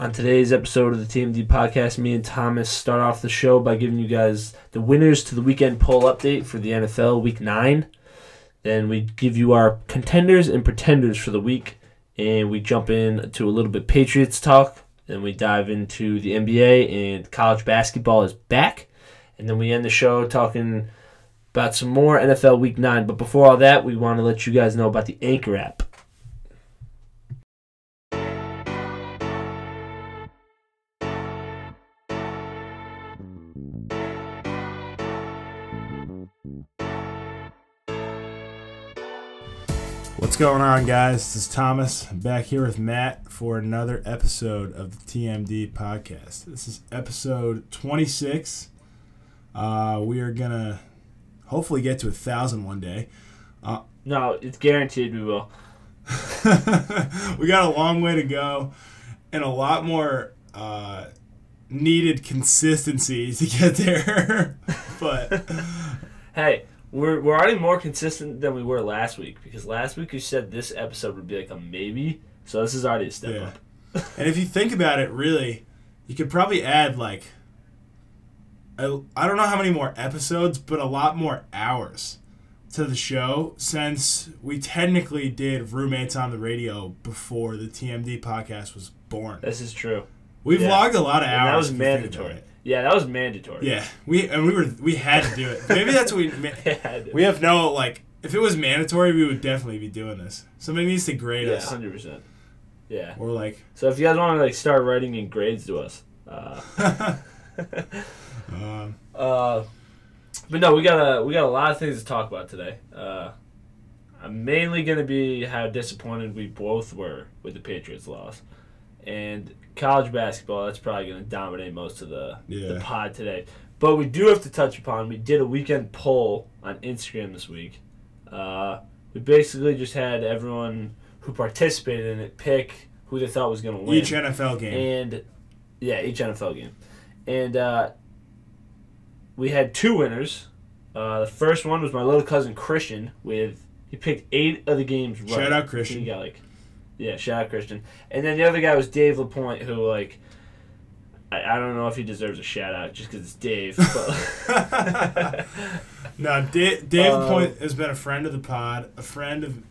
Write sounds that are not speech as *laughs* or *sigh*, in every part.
On today's episode of the TMD podcast, me and Thomas start off the show by giving you guys the winners to the weekend poll update for the NFL Week 9. Then we give you our contenders and pretenders for the week. And we jump into a little bit Patriots talk. Then we dive into the NBA and college basketball is back. And then we end the show talking about some more NFL Week 9. But before all that, we want to let you guys know about the Anchor app. Going on, guys? This is Thomas. Back here with Matt for another episode of the TMD podcast. This is episode 26. Uh, we are going to hopefully get to a thousand one day. Uh, No, it's guaranteed we will. *laughs* we got a long way to go and a lot more uh, needed consistency to get there. *laughs* but *laughs* Hey, we're, we're already more consistent than we were last week because last week you said this episode would be like a maybe. So this is already a step Yeah. up. *laughs* and if you think about it, really, you could probably add like I I don't know how many more episodes, but a lot more hours to the show since we technically did roommates on the radio before the TMD podcast was born. This is true. We've yeah. logged a lot of And hours. that was mandatory. Yeah, that was mandatory. Yeah, we and we were we had to do it. Maybe that's what we *laughs* ma- we have no like. If it was mandatory, we would definitely be doing this. Somebody needs to grade yeah, us. hundred percent. Yeah. Or like, So if you guys want to like start writing in grades to us, uh, um, *laughs* *laughs* uh, but no, we got a we got a lot of things to talk about today. Uh, I'm mainly gonna be how disappointed we both were with the Patriots loss, and college basketball. That's probably gonna dominate most of the the pod today. But we do have to touch upon. We did a weekend poll on Instagram this week. Uh, we basically just had everyone who participated in it pick who they thought was gonna win. each NFL game. And yeah, each NFL game. And uh, we had two winners. Uh, the first one was my little cousin Christian with he picked eight of the games right. Shout out Christian. He got like yeah, shout out Christian. And then the other guy was Dave Lapointe, who like I, I don't know if he deserves a shout out just because it's Dave. But *laughs* *laughs* No, Dave, Dave Um, Point has been a friend of the pod, a friend of,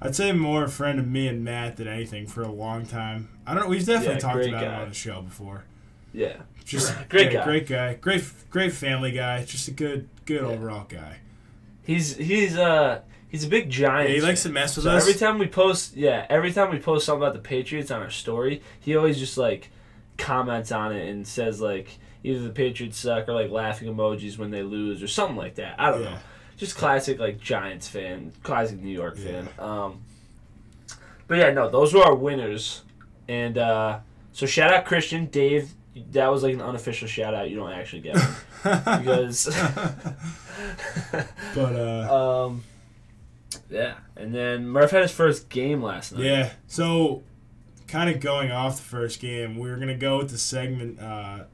I'd say more a friend of me and Matt than anything for a long time. I don't know. We've definitely Yeah, talked great about him on the show before. yeah, Just *laughs* Great yeah, guy. great guy, great, great family guy. Just a good, good Yeah. overall guy. he's he's uh he's a big giant. Yeah, he likes to mess with So us. every time we post, yeah, every time we post something about the Patriots on our story, he always just like comments on it and says like either the Patriots suck or like laughing emojis when they lose or something like that. I don't Yeah. know. Just classic like Giants fan, classic New York Yeah. fan. Um, but yeah, no, those were our winners, and uh, so shout out Christian, Dave. That was like an unofficial shout out. You don't actually get *laughs* because. *laughs* *laughs* but uh, Um, yeah, and then Murph had his first game last night. yeah, so kind of going off the first game, we were gonna go with the segment uh,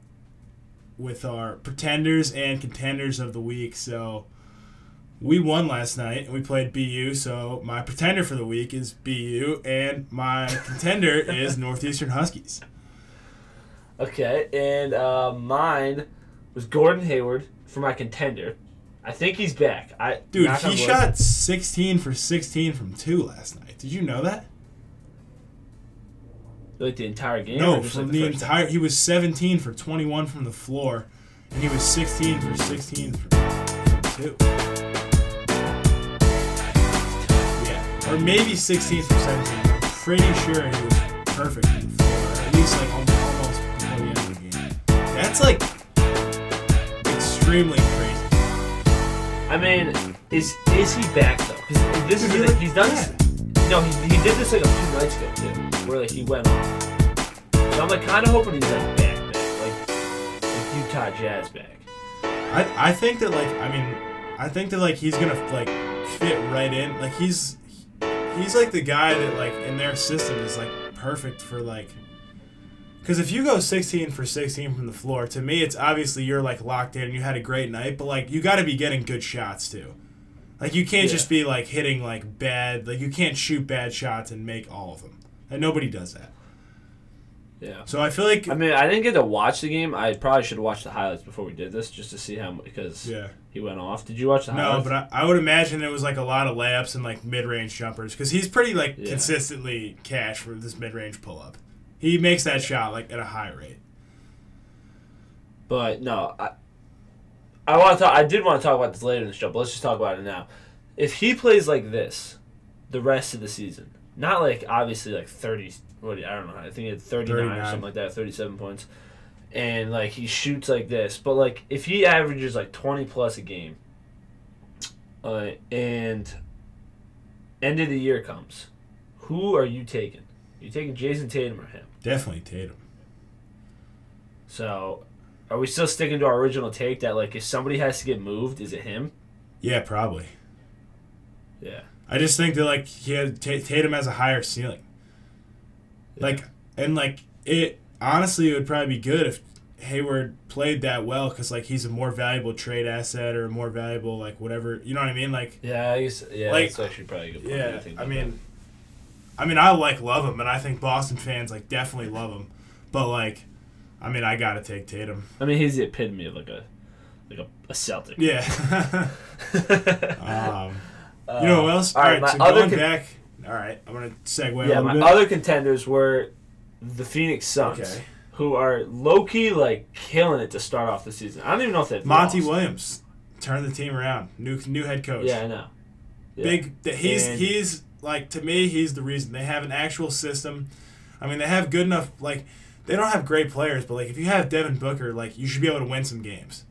with our pretenders and contenders of the week. So we won last night and we played BU. So my pretender for the week is BU, and my *laughs* contender is Northeastern Huskies. Okay, and uh, mine was Gordon Hayward for my contender. I think he's back. I Dude, he shot 16 for 16 from two last night. Did you know that? like the entire game. No, from like, the first entire. He was 17 for 21 from the floor, and he was 16 for 16 from, two. Yeah, or maybe 16 for 17. I'm pretty sure he was perfect from the floor, at least like almost, almost before the end of the game. That's like extremely. I mean, is is he back though? 'Cause this is Dude, the he thing. looked He's done. bad. No, he, he did this like a few nights ago too, where like he went off. So I'm like kind of hoping he's like back, back, like, like Utah Jazz back. I, I think that like I mean I think that like he's gonna like fit right in like he's he's like the guy that like in their system is like perfect for like because if you go 16 for 16 from the floor to me it's obviously you're like locked in and you had a great night but like you got to be getting good shots too like you can't Yeah. just be like hitting like bad like you can't shoot bad shots and make all of them and nobody does that Yeah. So I feel like I mean, I didn't get to watch the game. I probably should have watched the highlights before we did this, just to see how because yeah. he went off. Did you watch the highlights? No, but I, I would imagine it was like a lot of layups and like mid-range jumpers because he's pretty like Yeah. consistently cash for this mid-range pull-up. He makes that shot like at a high rate. But no, I I want to talk. I did want to talk about this later in the show, but let's just talk about it now. If he plays like this, the rest of the season, not like obviously like thirty. What I don't know. I think he had thirty nine or something like that, thirty seven points, and like he shoots like this. But like if he averages like twenty plus a game, uh, and end of the year comes, who are you taking? you taking Jayson Tatum or him? Definitely Tatum. So, are we still sticking to our original take that like if somebody has to get moved, is it him? Yeah, probably. Yeah. I just think that like he had Ta Tatum has a higher ceiling. Like and like it honestly it would probably be good if Hayward played that well because like he's a more valuable trade asset or a more valuable like whatever you know what I mean like Yeah, I guess. Yeah, Like, that's actually probably a good point. yeah I about mean I mean I like love him and I think Boston fans like definitely love him but like I mean I gotta take Tatum. I mean, he's the epitome of like a like a, a Celtic. yeah *laughs* um, you know what else Uh, all right, my so going con- back all right I'm gonna segue a yeah, little my bit other contenders were the Phoenix Suns, Okay. who are low key like killing it to start off the season. I don't even know if they've Monty lost. Williams turned the team around. New new head coach. Yeah, I know. Yeah. Big. He's And- he's like to me he's the reason they have an actual system. I mean they have good enough like they don't have great players, but like if you have Devin Booker, like you should be able to win some games.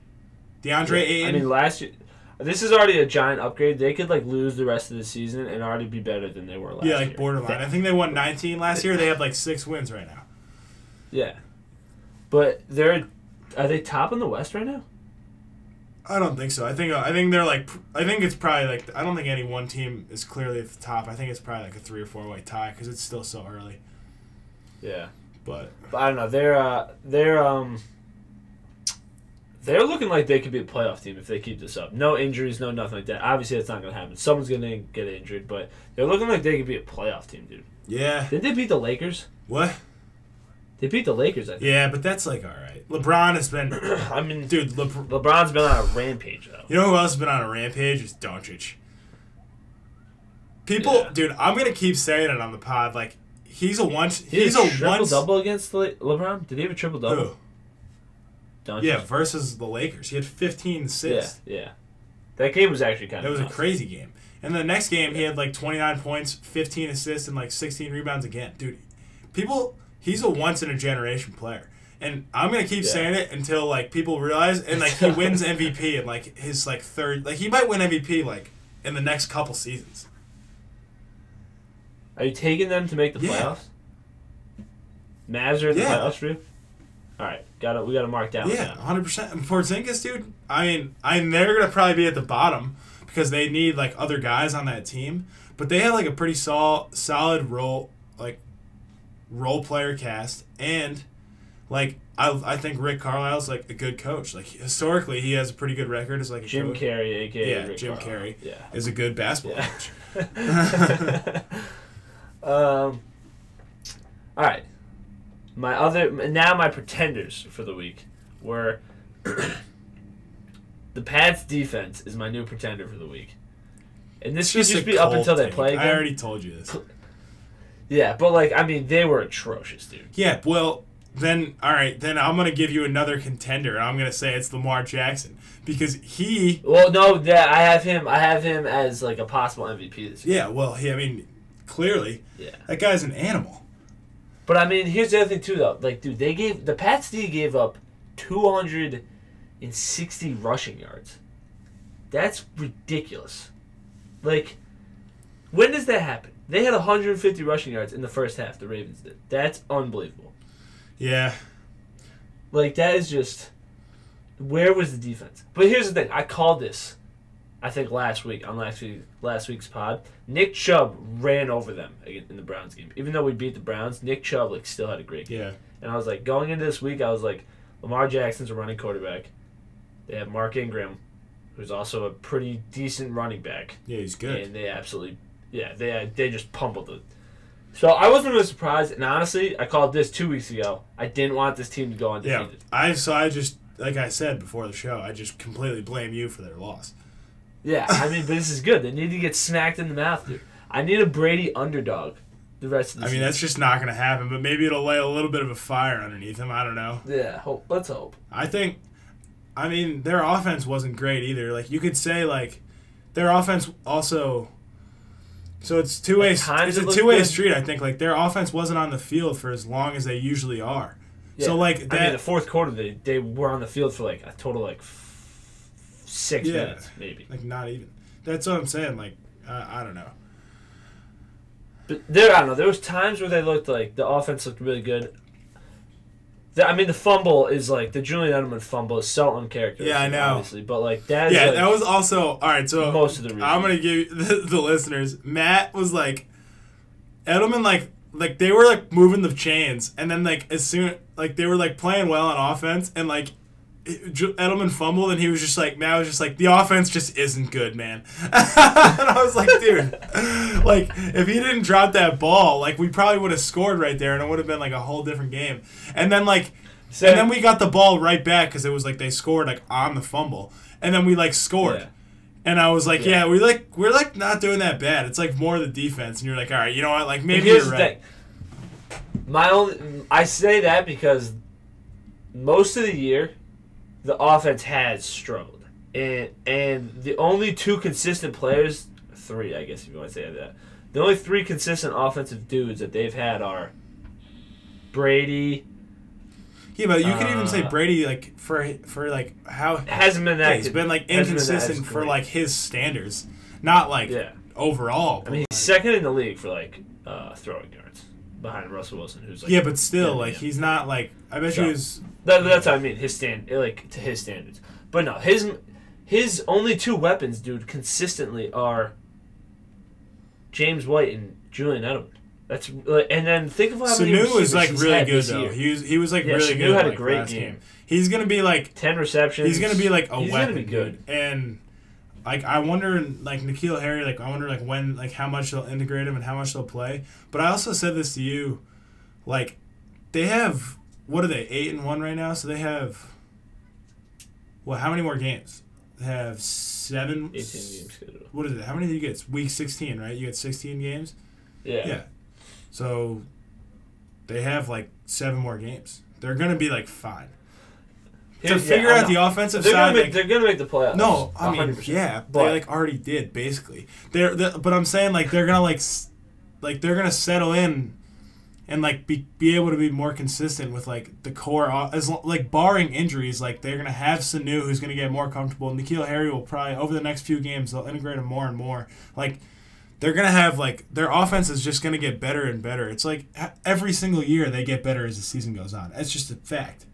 DeAndre I Ayton. mean, last year. This is already a giant upgrade. They could like lose the rest of the season and already be better than they were last year. yeah, like year. borderline. I think they won 19 last year. They have like six wins right now. *laughs* Yeah, but they're are they top in the West right now? I don't think so. I think I think they're like I think it's probably like I don't think any one team is clearly at the top. I think it's probably like a three or four way tie because it's still so early. Yeah, But but I don't know. They're uh, they're um they're looking like they could be a playoff team if they keep this up. No injuries, no nothing like that. Obviously, that's not gonna happen. Someone's gonna get injured, but they're looking like they could be a playoff team, dude. yeah, Did they beat the Lakers? what? They beat the Lakers. I think. Yeah, but that's like all right. LeBron has been *clears throat* I mean, *clears throat* dude. LeBron, LeBron's been on a rampage though. You know who else has been on a rampage? Is Doncic. People, Yeah. dude, I'm gonna keep saying it on the pod. Like he's a once. He He's a triple once. double against Le- LeBron. Did he have a triple double? Doncic? Yeah, versus the Lakers. He had 15 yeah, assists. yeah. That game was actually kind That of. It was a crazy game. And the next game, he had like 29 points, 15 assists, and like 16 rebounds again. Dude, people, he's a once in a generation player. And I'm gonna keep Yeah. saying it until like people realize, and like he wins *laughs* MVP in like his like third, like he might win MVP like in the next couple seasons. Are you taking them to make the Yeah. playoffs? Mavs are in the Yeah. playoffs for you? All right, got to we got to mark down. Yeah, 100. percent And Porzingis, dude. I mean, I mean, they're gonna probably be at the bottom because they need like other guys on that team. But they have like a pretty sol- solid role, like role player cast, and like I, I think Rick Carlisle's like a good coach. Like historically, he has a pretty good record as like a Jim coach. Carrey, aka Yeah, Rick Jim Carlisle. Carrey. Yeah. is a good basketball Yeah. coach. *laughs* *laughs* um. All right. My other now my pretenders for the week were *coughs* the Pats defense is my new pretender for the week. And this should just be up until they play again. I already told you this. Yeah, but like I mean they were atrocious, dude. Yeah, well, then all right, then I'm gonna give you another contender, and I'm gonna say it's Lamar Jackson because he Well, no, that I have him. I have him as like a possible MVP this year. Yeah, well, he, I mean, clearly, Yeah. that guy's an animal. But I mean, here's the other thing too, though. Like, dude, they gave the Pats D gave up 260 rushing yards. That's ridiculous. Like, when does that happen? They had 150 rushing yards in the first half. The Ravens did. That's unbelievable. Yeah, Like, that is just. Where was the defense? But here's the thing. I called this. I think last week on last week last week's pod, Nick Chubb ran over them in the Browns game. Even though we beat the Browns, Nick Chubb like still had a great game. yeah, And I was like, going into this week, I was like, Lamar Jackson's a running quarterback. They have Mark Ingram, who's also a pretty decent running back, yeah. He's good. and they absolutely, yeah, they uh, they just pummeled the So I wasn't really surprised, and honestly, I called this two weeks ago. I didn't want this team to go undefeated. Yeah. I so I just like I said before the show, I just completely blame you for their loss. Yeah, I mean, but this is good. They need to get smacked in the mouth, dude. I need a Brady underdog. The rest of the I mean, season. that's just not going to happen. But maybe it'll lay a little bit of a fire underneath him. I don't know. yeah. Hope. Let's hope. I think, I mean, their offense wasn't great either. Like you could say, like their offense also. So it's two way. It's a two way street. I think like their offense wasn't on the field for as long as they usually are. So Yeah. like I mean, that. the fourth quarter, they they were on the field for like a total like f- six Yeah. minutes, maybe. like not even. That's what I'm saying. Like I I don't know. But there, I don't know. There was times where they looked like the offense looked really good. The, I mean, the fumble is like the Julian Edelman fumble is so uncharacteristic. Yeah, I know. Obviously, but like that Yeah, like, that was also all right. So most of the reason. I'm gonna give *laughs* the, the listeners. Matt was like, Edelman like like they were like moving the chains, and then like as soon like they were like playing well on offense, and like Edelman fumbled, and he was just like Matt was just like the offense just isn't good, man. *laughs* and I was like, dude, like if he didn't drop that ball, like we probably would have scored right there, and it would have been like a whole different game. And then like. So- and then we got the ball right back because it was like they scored like on the fumble, and then we like scored. Yeah. And I was like, Yeah. yeah, we like we're like not doing that bad. It's like more the defense, and you're like, all right, you know what? Like maybe you're right. My only, I say that because most of the year, the offense has struggled, and and the only two consistent players, three, I guess if you want to say that, the only three consistent offensive dudes that they've had are Brady Yeah, but you could even say Uh, Brady like for for like how hasn't been yeah, that. he's good- been like hasn't been inconsistent for like his standards, not like yeah. overall. I mean, he's second in the league for like uh, throwing yards behind Russell Wilson, who's like yeah, but still, like yeah. he's not like I bet So- you was That, that's what I mean. His stand, like to his standards. But no, his his only two weapons, dude, consistently are James White and Julian Edelman. That's like, and then think of how many Sanu receivers was like really good though. year. He was he was like Yeah, really Sanu good. had a great last game. He's gonna be like Ten receptions. he's gonna be like a He's gonna be good. dude. And like I wonder, like N'Keal Harry, like I wonder, like when, like how much they'll integrate him and how much they'll play. But I also said this to you, like they have what are they eight and one right now? So they have well, how many more games? They have seven. Eighteen game schedule. What is it? How many do you get? It's week sixteen, right? You get sixteen games. Yeah. Yeah. So they have like seven more games. They're gonna be like fine. to figure yeah, out the offensive They're side, gonna make. like, they're gonna make the playoffs. no, I mean, 100%. yeah, But- they like already did basically. They're, they but I'm saying like they're gonna like, s- like they're gonna settle in, and like be be able to be more consistent with like the core uh, as lo- like barring injuries. Like they're gonna have Sanu who's gonna get more comfortable. and N'Keal Harry will probably over the next few games they'll integrate him more and more. Like they're gonna have like their offense is just gonna get better and better. It's like every single year they get better as the season goes on. It's just a fact.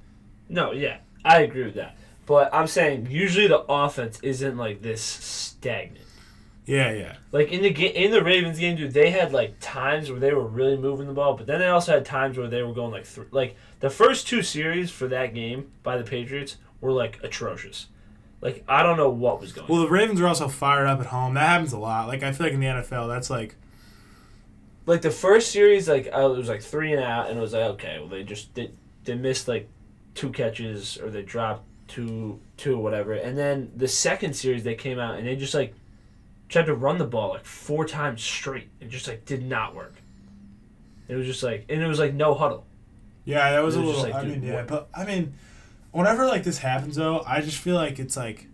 No, yeah, I agree with that. But I'm saying usually the offense isn't like this stagnant. Yeah, yeah. Like in the ga- in the Ravens game, dude, they had like times where they were really moving the ball, but then they also had times where they were going like th- like the first two series for that game by the Patriots were like atrocious. Like I don't know what was going. Well, on. the Ravens were also fired up at home. That happens a lot. Like I feel like in the NFL, that's like Like the first series, like uh, it was like three and out, and it was like okay, well they just they, they missed like two catches or they dropped two two or whatever, and then the second series they came out and they just like tried to run the ball like four times straight. It just like did not work. It was just like, and it was like no huddle. yeah, that was It a little. like, I mean, yeah, what- but I mean, whenever like this happens though, I just feel like it's like.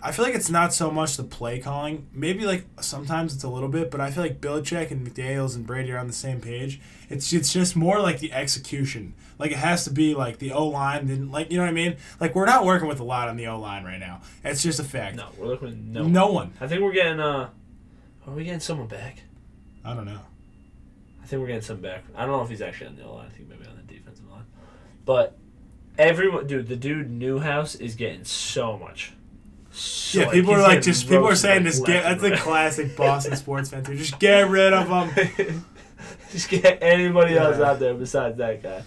I feel like it's not so much the play calling. Maybe like sometimes it's a little bit, but I feel like Belichick and McDaniels and Brady are on the same page. It's it's just more like the execution. Like it has to be like the O line didn't like you know what I mean. Like we're not working with a lot on the O line right now. It's just a fact. No, we're looking no. no one. I think we're getting. uh Are we getting someone back? I don't know. I think we're getting some back. I don't know if he's actually on the O line. I think maybe on the defensive line. But everyone, dude, the dude Newhouse is getting so much. So, yeah, people are like, just people are saying, just get. That's a classic Boston *laughs* sports fan too. Just get rid of them. *laughs* just get anybody else out there besides that guy.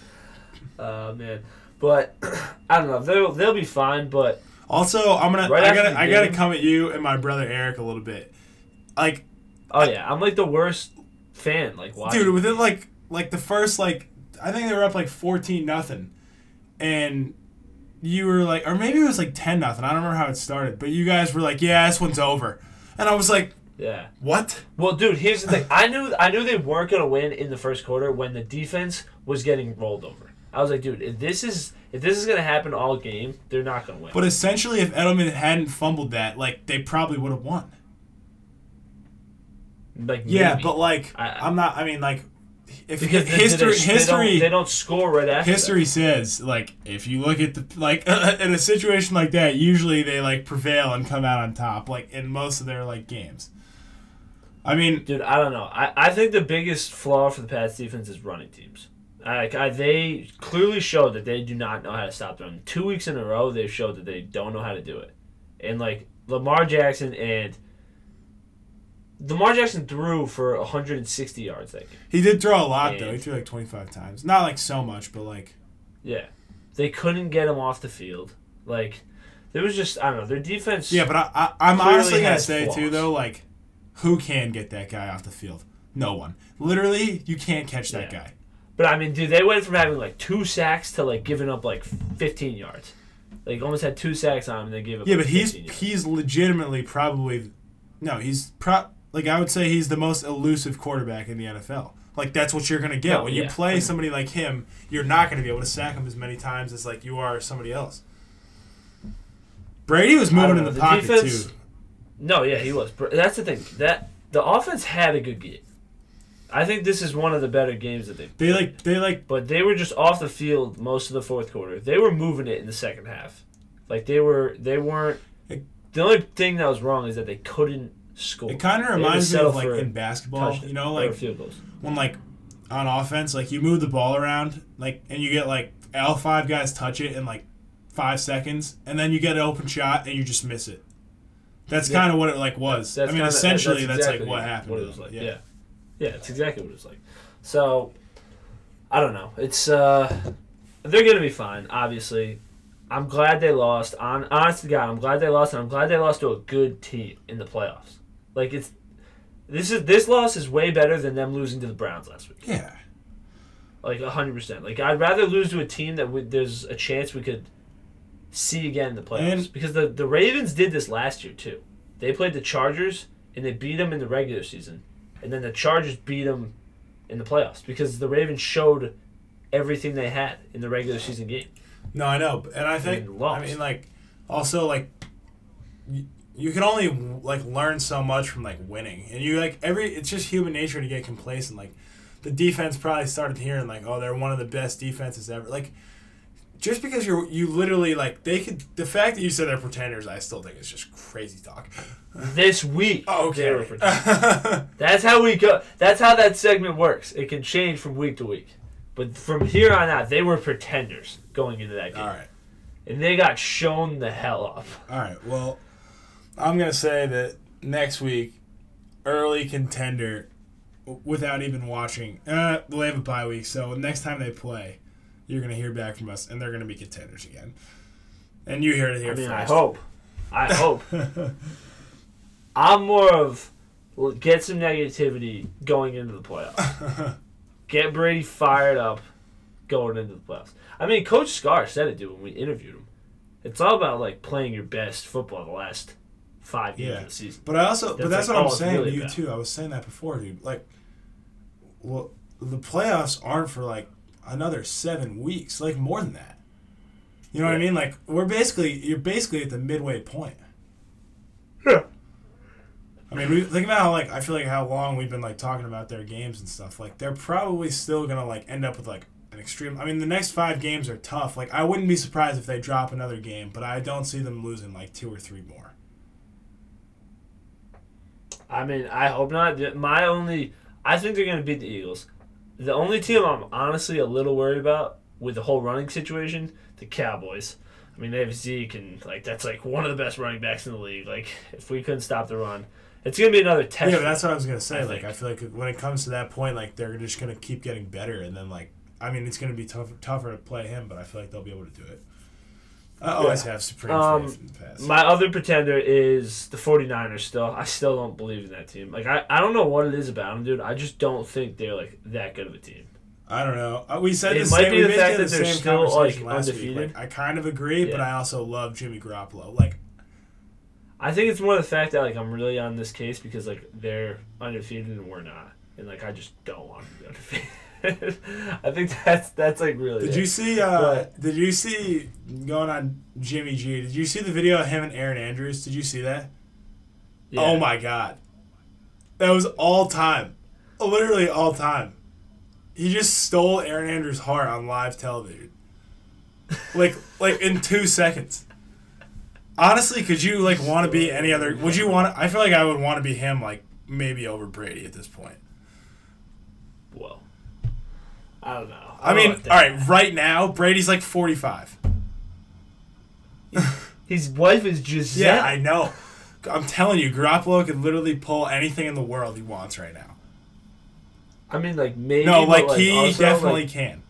Uh, man, but *clears throat* I don't know. They'll they'll be fine. But Also, I'm gonna. Right I gotta. I gotta come at you and my brother Eric a little bit. Like, oh yeah, I'm like the worst fan like watching. dude within like like the first like i think they were up like 14 nothing and you were like or maybe it was like 10 nothing i don't remember how it started but you guys were like yeah this one's over and i was like yeah. what Well, dude, here's the thing. *laughs* I knew I knew they weren't gonna win in the first quarter when the defense was getting rolled over. I was like, dude, if this is if this is gonna happen all game, they're not gonna win. but essentially if edelman hadn't fumbled that like they probably would have won like yeah maybe. but like I- I, am not i mean like if because they- history they, they history don't, they don't score right after. history says like if you look at the like *laughs* in a situation like that usually they like prevail and come out on top like in most of their like games i mean dude. I don't know. I, I think the biggest flaw for the Pats defense is running teams. Like I, they clearly showed that they do not know how to stop them. Two weeks in a row, they've showed that they don't know how to do it. And like Lamar Jackson and Lamar Jackson threw for 160 yards that game. he did throw a lot though he threw like 25 times not like so much but like Yeah, they couldn't get him off the field. Like there was just I don't know their defense. yeah but I, I, i'm honestly gonna has say too though like who can get that guy off the field no one literally you can't catch that Yeah. guy But I mean, dude, they went from having like two sacks to like giving up like 15 yards. Like almost had two sacks on him, and they gave up. yeah like, but he's yards. he's legitimately probably no he's pro like i would say he's the most elusive quarterback in the nfl like that's what you're gonna get No, when you play somebody like him you're not gonna be able to sack him as many times as like you are somebody else brady was moving in the, the pocket defense- too No, yeah, he was. That's the thing. That the offense had a good game. I think this is one of the better games that they played. like they like but they were just off the field most of the fourth quarter. They were moving it in the second half. Like they were, they weren't. The only thing that was wrong is that they couldn't score. it kind of They had to reminds me of like in basketball you know like field goals. when like on offense, like you move the ball around, like and you get like all five guys touch it in like five seconds, and then you get an open shot and you just miss it. That's Yeah. kind of what it like was. That's I mean, kinda- essentially, that's, exactly like what happened. What it was like. yeah. Yeah. yeah, it's exactly what it was like. So, I don't know. It's uh, they're gonna be fine. Obviously, I'm glad they lost. On honest to God, I'm glad they lost, and I'm glad they lost to a good team in the playoffs. Like it's this is this loss is way better than them losing to the Browns last week. yeah. Like hundred percent. Like I'd rather lose to a team that we, there's a chance we could see again in the playoffs And- because the the Ravens did this last year too. They played the Chargers and they beat them in the regular season, and then the Chargers beat them in the playoffs because the Ravens showed everything they had in the regular season game. No, I know, and I think And I mean like also like you, can only like learn so much from like winning, and you like every it's just human nature to get complacent. Like the defense probably started hearing like oh they're one of the best defenses ever. Like just because you're you literally like they could the fact that you said they're pretenders, I still think it's just crazy talk. This week, Oh, they were okay. *laughs* That's how we go. That's how that segment works. It can change from week to week. But from here on out, they were pretenders going into that game. All right. And they got shown the hell off. All right. Well, I'm gonna say that next week, early contender, without even watching. Uh, they have a bye week, so next time they play, you're gonna hear back from us, and they're gonna be contenders again. And you hear it here I mean, first. I hope. I *laughs* hope. I'm more of get some negativity going into the playoffs. *laughs* get Brady fired up going into the playoffs. I mean, Coach Scar said it, dude, when we interviewed him. It's all about like playing your best football the last five games Yeah. of the season. But I also, but That's that's like what I'm oh, saying really to you about. too. I was saying that before, dude. Like, well, the playoffs aren't for like another seven weeks, like more than that. You know what I mean? Like, we're basically, you're basically at the midway point. Yeah. I mean, we, think about how like I feel like how long we've been like talking about their games and stuff. Like, they're probably still gonna like end up with like an extreme. I mean, the next five games are tough. Like, I wouldn't be surprised if they drop another game, but I don't see them losing like two or three more. I mean, I hope not. My only, I think they're going to beat the Eagles. The only team I'm honestly a little worried about with the whole running situation, the Cowboys. I mean, they have Zeke, and like that's like one of the best running backs in the league. Like, if we couldn't stop the run, it's going to be another test. Yeah, but that's what I was gonna say. I like, think. I feel like when it comes to that point, like they're just gonna keep getting better, and then like, I mean, it's gonna be tougher, tougher to play him, but I feel like they'll be able to do it. I always have supreme Um, faith in the past. My other pretender is the 49ers still. I still don't believe in that team. Like I, I don't know what it is about them, dude. I just don't think they're like that good of a team. I don't know. Uh, We said It the might same. be the fact that the they're same still, like, undefeated. Like, I kind of agree, but I also love Jimmy Garoppolo. Like I think it's more the fact that like I'm really on this case because like they're undefeated and we're not, and like I just don't want to be undefeated. *laughs* *laughs* I think that's that's like really. Did it. you see? Uh, But- did you see going on Jimmy G? Did you see the video of him and Erin Andrews? Did you see that? Yeah. Oh my god, that was all time, literally all time. He just stole Erin Andrews' heart on live television, like *laughs* like in two seconds. Honestly, could you like want to be any other? Would you want? I feel like I would want to be him, like maybe over Brady at this point. Well, I don't know. I don't mean, know all about that. right, right now Brady's like forty-five. *laughs* His wife is Gisele. Yeah, I know. I'm telling you, Garoppolo could literally pull anything in the world he wants right now. I mean, like maybe. No, but, like, he also, definitely like, can.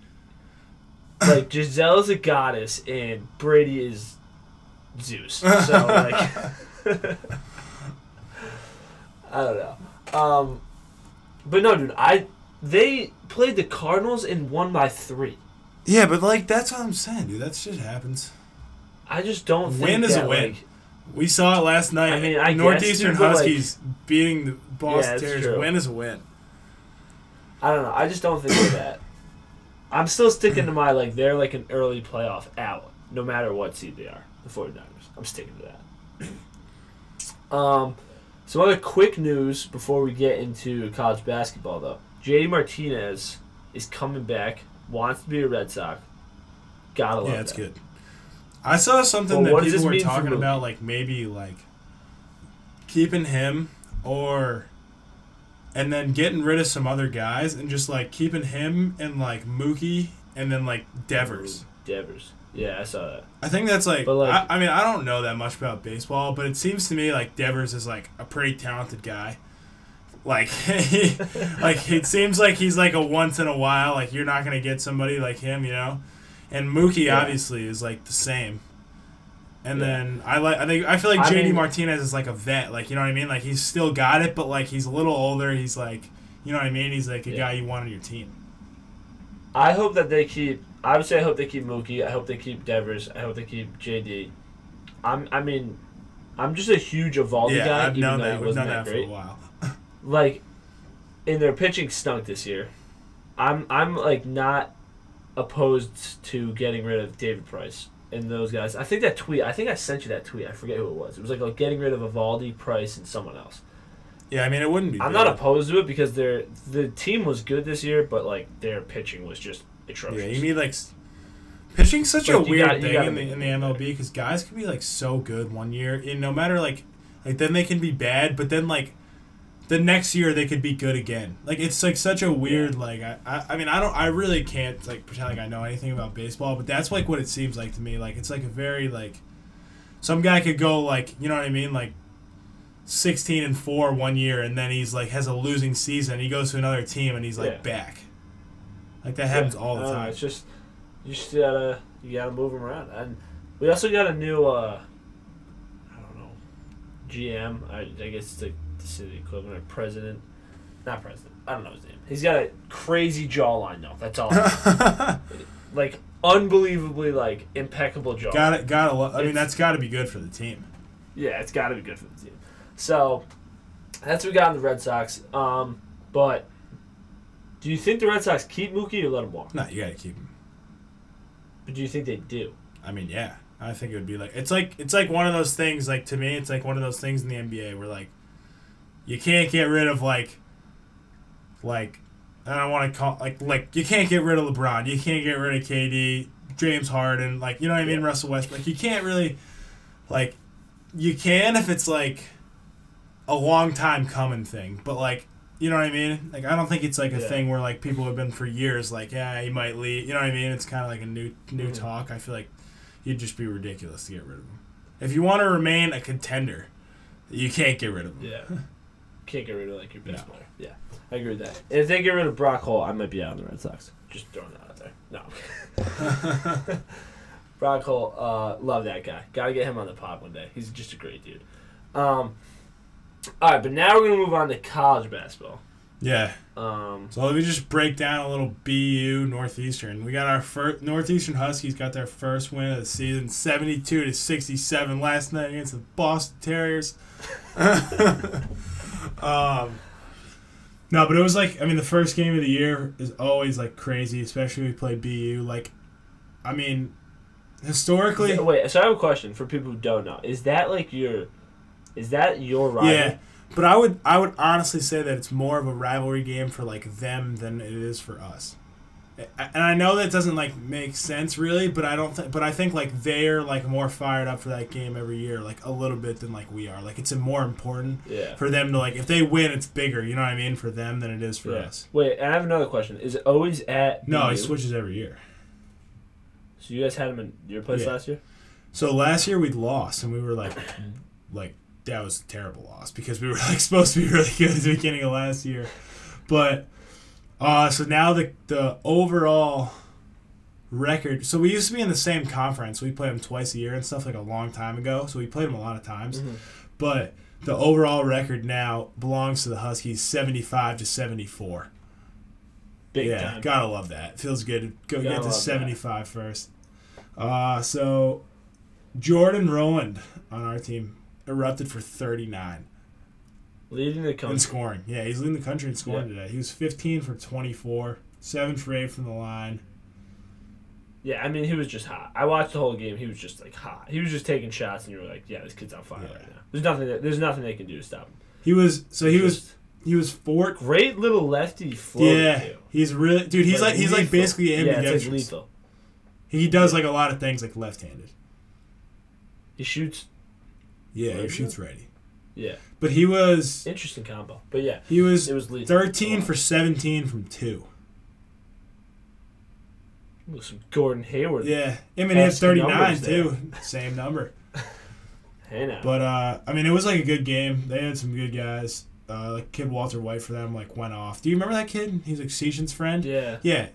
like Gisele's a goddess and Brady is Zeus. So like, *laughs* I don't know. Um, but no, dude, I they played the Cardinals and won by three. Yeah, but like that's what I'm saying, dude. That shit happens. I just don't think Win is a win. Like, We saw it last night. I mean, I guess, Northeastern dude, but, like- Huskies beating the Boston that's Terriers. true. Win is a win. I don't know. I just don't think they're that. I'm still sticking to my like they're like an early playoff out, no matter what seed they are. The 49ers. I'm sticking to that. Um, some other quick news before we get into college basketball, though. JD Martinez is coming back. Wants to be a Red Sox. Gotta love Yeah, that's that. good. I saw something Well, that people were talking about, like maybe like keeping him or and then getting rid of some other guys and just like keeping him and like Mookie and then like Devers. Devers. Yeah, I saw that. I think that's like, But, like- I, I mean I don't know that much about baseball, but it seems to me like Devers is like a pretty talented guy. Like, *laughs* like it seems like he's like a once in a while. Like you're not gonna get somebody like him, you know. And Mookie Yeah. obviously is like the same. And Yeah. then I like I think I feel like I JD mean- Martinez is like a vet. Like you know what I mean? Like he's still got it, but like he's a little older. He's like you know what I mean? He's like a Yeah. guy you want on your team. I hope that they keep. Obviously, I hope they keep Mookie. I hope they keep Devers. I hope they keep JD. I'm. I mean, I'm just a huge Eovaldi yeah, guy. I've known that wasn't done that that great. for a while. Like, and their pitching stunk this year. I'm. I'm like not opposed to getting rid of David Price and those guys. I think that tweet. I think I sent you that tweet. I forget who it was. It was like, like getting rid of Eovaldi, Price, and someone else. Yeah, I mean it wouldn't be. I'm bad. not opposed to it because their the team was good this year, but like their pitching was just atrocious. Yeah, you need like pitching's such a weird got- you thing in the in the MLB because guys can be like so good one year, and no matter like like then they can be bad, but then like the next year they could be good again. Like it's like such a weird like I, I I mean I don't I really can't like pretend like I know anything about baseball, but that's like what it seems like to me. Like it's like a very like some guy could go like you know what I mean like. 16 and 4 one year and then he's like has a losing season he goes to another team and he's like Yeah. back like that happens all the I don't know, time It's just you just gotta you gotta move them around, and we also got a new uh, I don't know GM. I, I guess it's like the city equivalent of president, not president. I don't know his name. He's got a crazy jawline though. That's all. *laughs* like unbelievably like impeccable jaw. Got it. Got to. I mean, It's- that's got to be good for the team. Yeah, it's got to be good for the team. So that's what we got in the Red Sox. Um, but do you think the Red Sox keep Mookie or let him walk? No, you got to keep him. But do you think they do? I mean, yeah. I think it would be like it's like it's like one of those things. Like to me, it's like one of those things in the NBA where like you can't get rid of like like I don't want to call like like you can't get rid of LeBron. You can't get rid of KD, James Harden. Like you know what I mean, Yeah. Russell Westbrook. You can't really like you can if it's like a long time coming thing, but like. You know what I mean? Like I don't think it's like a Yeah. thing where like people have been for years like yeah he might leave. You know what I mean? It's kind of like a new new Mhm. talk. I feel like you'd just be ridiculous to get rid of him. If you want to remain a contender, you can't get rid of him. Yeah. *laughs* Can't get rid of like your best No. player. Yeah, I agree with that. And if they get rid of Brock Holt, I might be out on the Red Sox. Just throwing that out there. No. *laughs* *laughs* Brock Holt, uh, love that guy. Gotta get him on the pod one day. He's just a great dude. Um, all right, but now we're gonna move on to college basketball. Yeah. Um, So let me just break down a little BU Northeastern. We got our first Northeastern Huskies got their first win of the season, seventy-two to sixty-seven last night against the Boston Terriers. *laughs* um, no, but it was like I mean the first game of the year is always like crazy, especially when we play BU. Like, I mean, historically, wait, so I have a question for people who don't know. Is that like your, is that your rival? yeah. But I would I would honestly say that it's more of a rivalry game for like them than it is for us. And I know that doesn't like make sense really, but I don't think but I think like they're like more fired up for that game every year like a little bit than like we are. Like it's more important Yeah. for them to like if they win it's bigger, you know what I mean, for them than it is for Yeah. us. Wait, and I have another question. Is it always at? No, BU? he switches every year. So you guys had him in your place Yeah. last year? So last year we'd lost and we were like *coughs* like that was a terrible loss because we were *laughs* like supposed to be really good at the beginning of last year. But uh so now the the overall record so we used to be in the same conference. We played them twice a year and stuff like a long time ago. So we played them a lot of times. Mhm. But the overall record now belongs to the Huskies 75 to 74. Big yeah, time. gotta love that. Feels good. Go Gotta get to that. 75 first. Uh, so Jordan Roland on our team erupted for 39 Leading the country. in scoring. Yeah, he's leading the country in scoring Yeah. today. He was 15 for 24, 7 for 8 from the line. Yeah, I mean he was just hot. I watched the whole game. He was just like hot. He was just taking shots, and you were like, "Yeah, this kid's on fire Yeah. right now." There's nothing. That, there's nothing they can do to stop him. He was so he was he was four. great little lefty float. Yeah, too. he's really dude. He's like, he's like basically yeah, like ambidextrous. lethal. he does like a lot of things like left-handed. He shoots. Yeah, he shoots righty. Yeah, But he was interesting combo. But yeah, he was it was lethal. 13 for 17 from two. Some Gordon Hayward. Yeah, I mean he had 39 too. Same number. *laughs* Hey now. But uh, I mean, it was like a good game. They had some good guys. Uh, like kid Walter Whyte for them like went off. Do you remember that kid? He's like Season's friend. yeah, Yeah,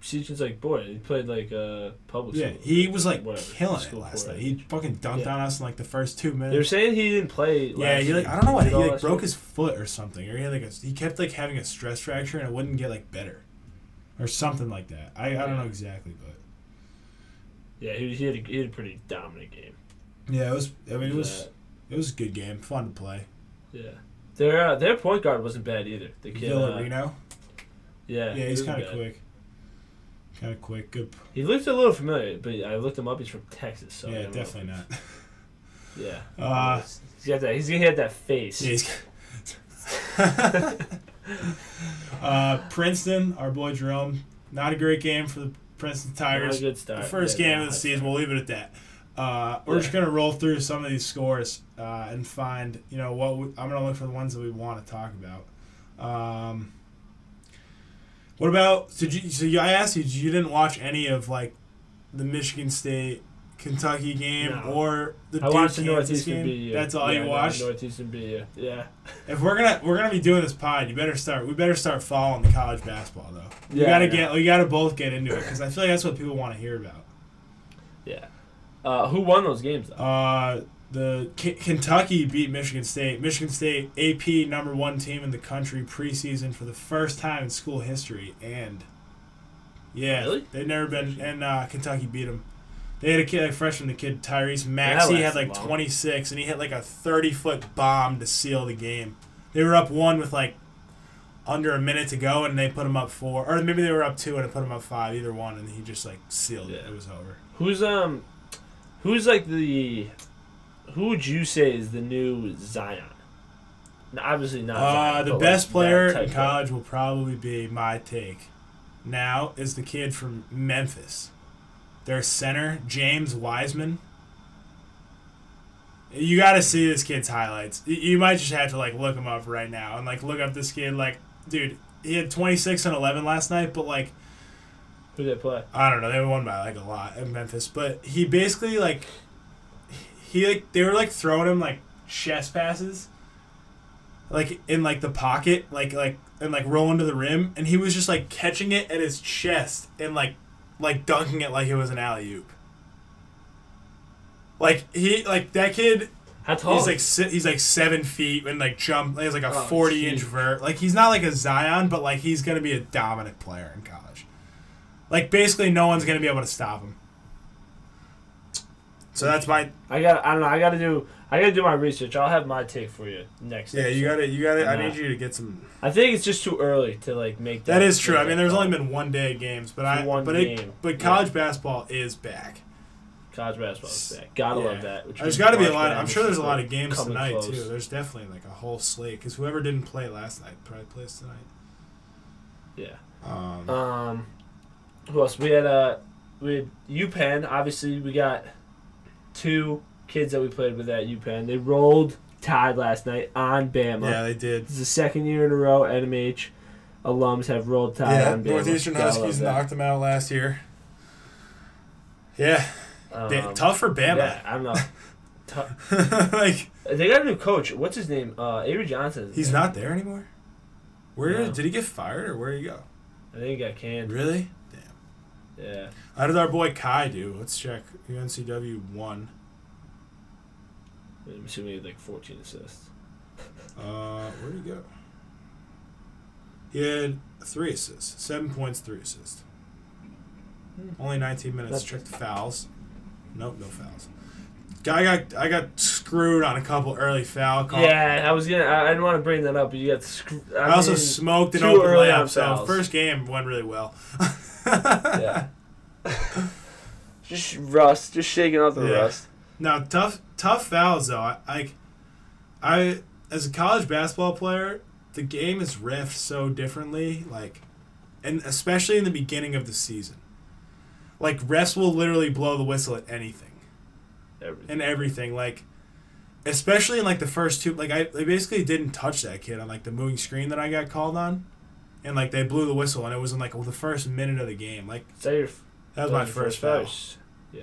Season's like boy. He played like uh public. yeah. school. He was like Whatever, killing it last night. He fucking dunked Yeah. on us in like the first two minutes. They were minutes. saying he didn't play. Yeah, he like. I don't know what he like broke year? his foot or something, or he had like a he kept like having a stress fracture and it wouldn't get like better, or something like that. I, I don't know exactly, but Yeah, he, he had a, he had a pretty dominant game. yeah, it was. I mean, it was Uh, it was a good game, fun to play. yeah. Their uh, their point guard wasn't bad either. The kid. Uh, Vilarino. yeah. Yeah, he's kind of quick. Kind of quick. Good. He looked a little familiar, but I looked him up. He's from Texas, so yeah, don't know if definitely not. *laughs* Yeah. *laughs* Uh, he's got that. He's gonna have that face. Yeah, he's *laughs* uh, Princeton, our boy Jerome. Not a great game for the Princeton Not a Tigers. good start. The first Yeah, game of the season. We'll leave it at that. Uh, we're Yeah. just gonna roll through some of these scores uh, and find, you know, what we, I'm gonna look for the ones that we want to talk about. Um, what about? Did you? So you, I asked you. You didn't watch any of like the Michigan State Kentucky game No. or the I Duke watched the Northeastern game? BU. That's all yeah, you no, watched. Northeastern BU. Yeah. If we're gonna we're gonna be doing this pod, you better start. We better start following the college basketball though. We Yeah, gotta know. get. We gotta both get into it because I feel like that's what people want to hear about. Yeah. Uh, who won those games though? Uh, the K- Kentucky beat Michigan State. Michigan State AP number one team in the country preseason for the first time in school history, and yeah, Really? they've never been. And uh, Kentucky beat them. They had a kid, a freshman, the kid Tyrese Maxey had like long. 26, and he hit like a 30 foot bomb to seal the game. They were up one with like under a minute to go, and they put him up four, or maybe they were up two and it put him up five, either one, and he just like sealed it. It was over. Who's um, who's like the, who would you say is the new Zion? No, obviously not. Uh, Zion, the best like, player in college will probably be my take. Now is the kid from Memphis. Their center, James Wiseman. You got to see this kid's highlights. You might just have to like look him up right now and like look up this kid. Like, dude, he had 26 and 11 last night, but like Who did they play? I don't know. They won by like a lot in Memphis, but he basically like he like they were like throwing him like chest passes, like in like the pocket, like like and like rolling to the rim, and he was just like catching it at his chest and like like dunking it like it was an alley oop. Like he like that kid. How tall? He's like si- he's like seven feet and like jump. He has like a Oh, forty inch geez. vert. Like he's not like a Zion, but like he's gonna be a dominant player in college. Like basically, no one's gonna be able to stop him. So that's my I got. I don't know. I got to do. I got to do my research. I'll have my take for you next. yeah. You got it. You got it. I need you to get some. I think it's just too early to like make that. That is true. I mean, there's only been one day of games, but I One but game, it but yeah. college basketball is back. college basketball is back. Gotta Yeah. love that. which There's got to be a lot. I'm sure there's a lot of games tonight close. too. There's definitely like a whole slate because whoever didn't play last night probably plays tonight. Yeah. Um, Um, who else? We had uh, we had UPenn. Obviously, we got two kids that we played with at UPenn. They rolled Tide last night on Bama. yeah, they did. This is the second year in a row NMH alums have rolled Tide Yeah, on Bama. Northeastern Gotta Huskies knocked them out last year. Yeah, Um, tough for Bama. Yeah, I don't know. *laughs* Tou- *laughs* like they got a new coach. What's his name? Uh, Avery Johnson. he's not there anymore. Where No. did he get fired or where did he go? I think he got canned. Really? Yeah. How did our boy Kai do? Let's check. UNCW won. I'm assuming he had like 14 assists. Uh, where'd he go? He had three assists, seven points, three assists. Hmm. Only 19 minutes. That's- Check the fouls. Nope, no fouls. Guy got I got screwed on a couple early foul calls. Yeah, I was gonna. I, I didn't want to bring that up, but you got screwed. I, also smoked an open layup, so first game went really well. *laughs* yeah. *laughs* just rust, just shaking off the Yeah. rust. Now, tough tough fouls though. I, I, I as a college basketball player, the game is riffed so differently. Like, and especially in the beginning of the season, like refs will literally blow the whistle at anything Everything. and everything. Like, especially in like the first two. Like, I they basically didn't touch that kid on like the moving screen that I got called on, and like they blew the whistle, and it was in like the first minute of the game. Like that your? that was my first foul. Yeah.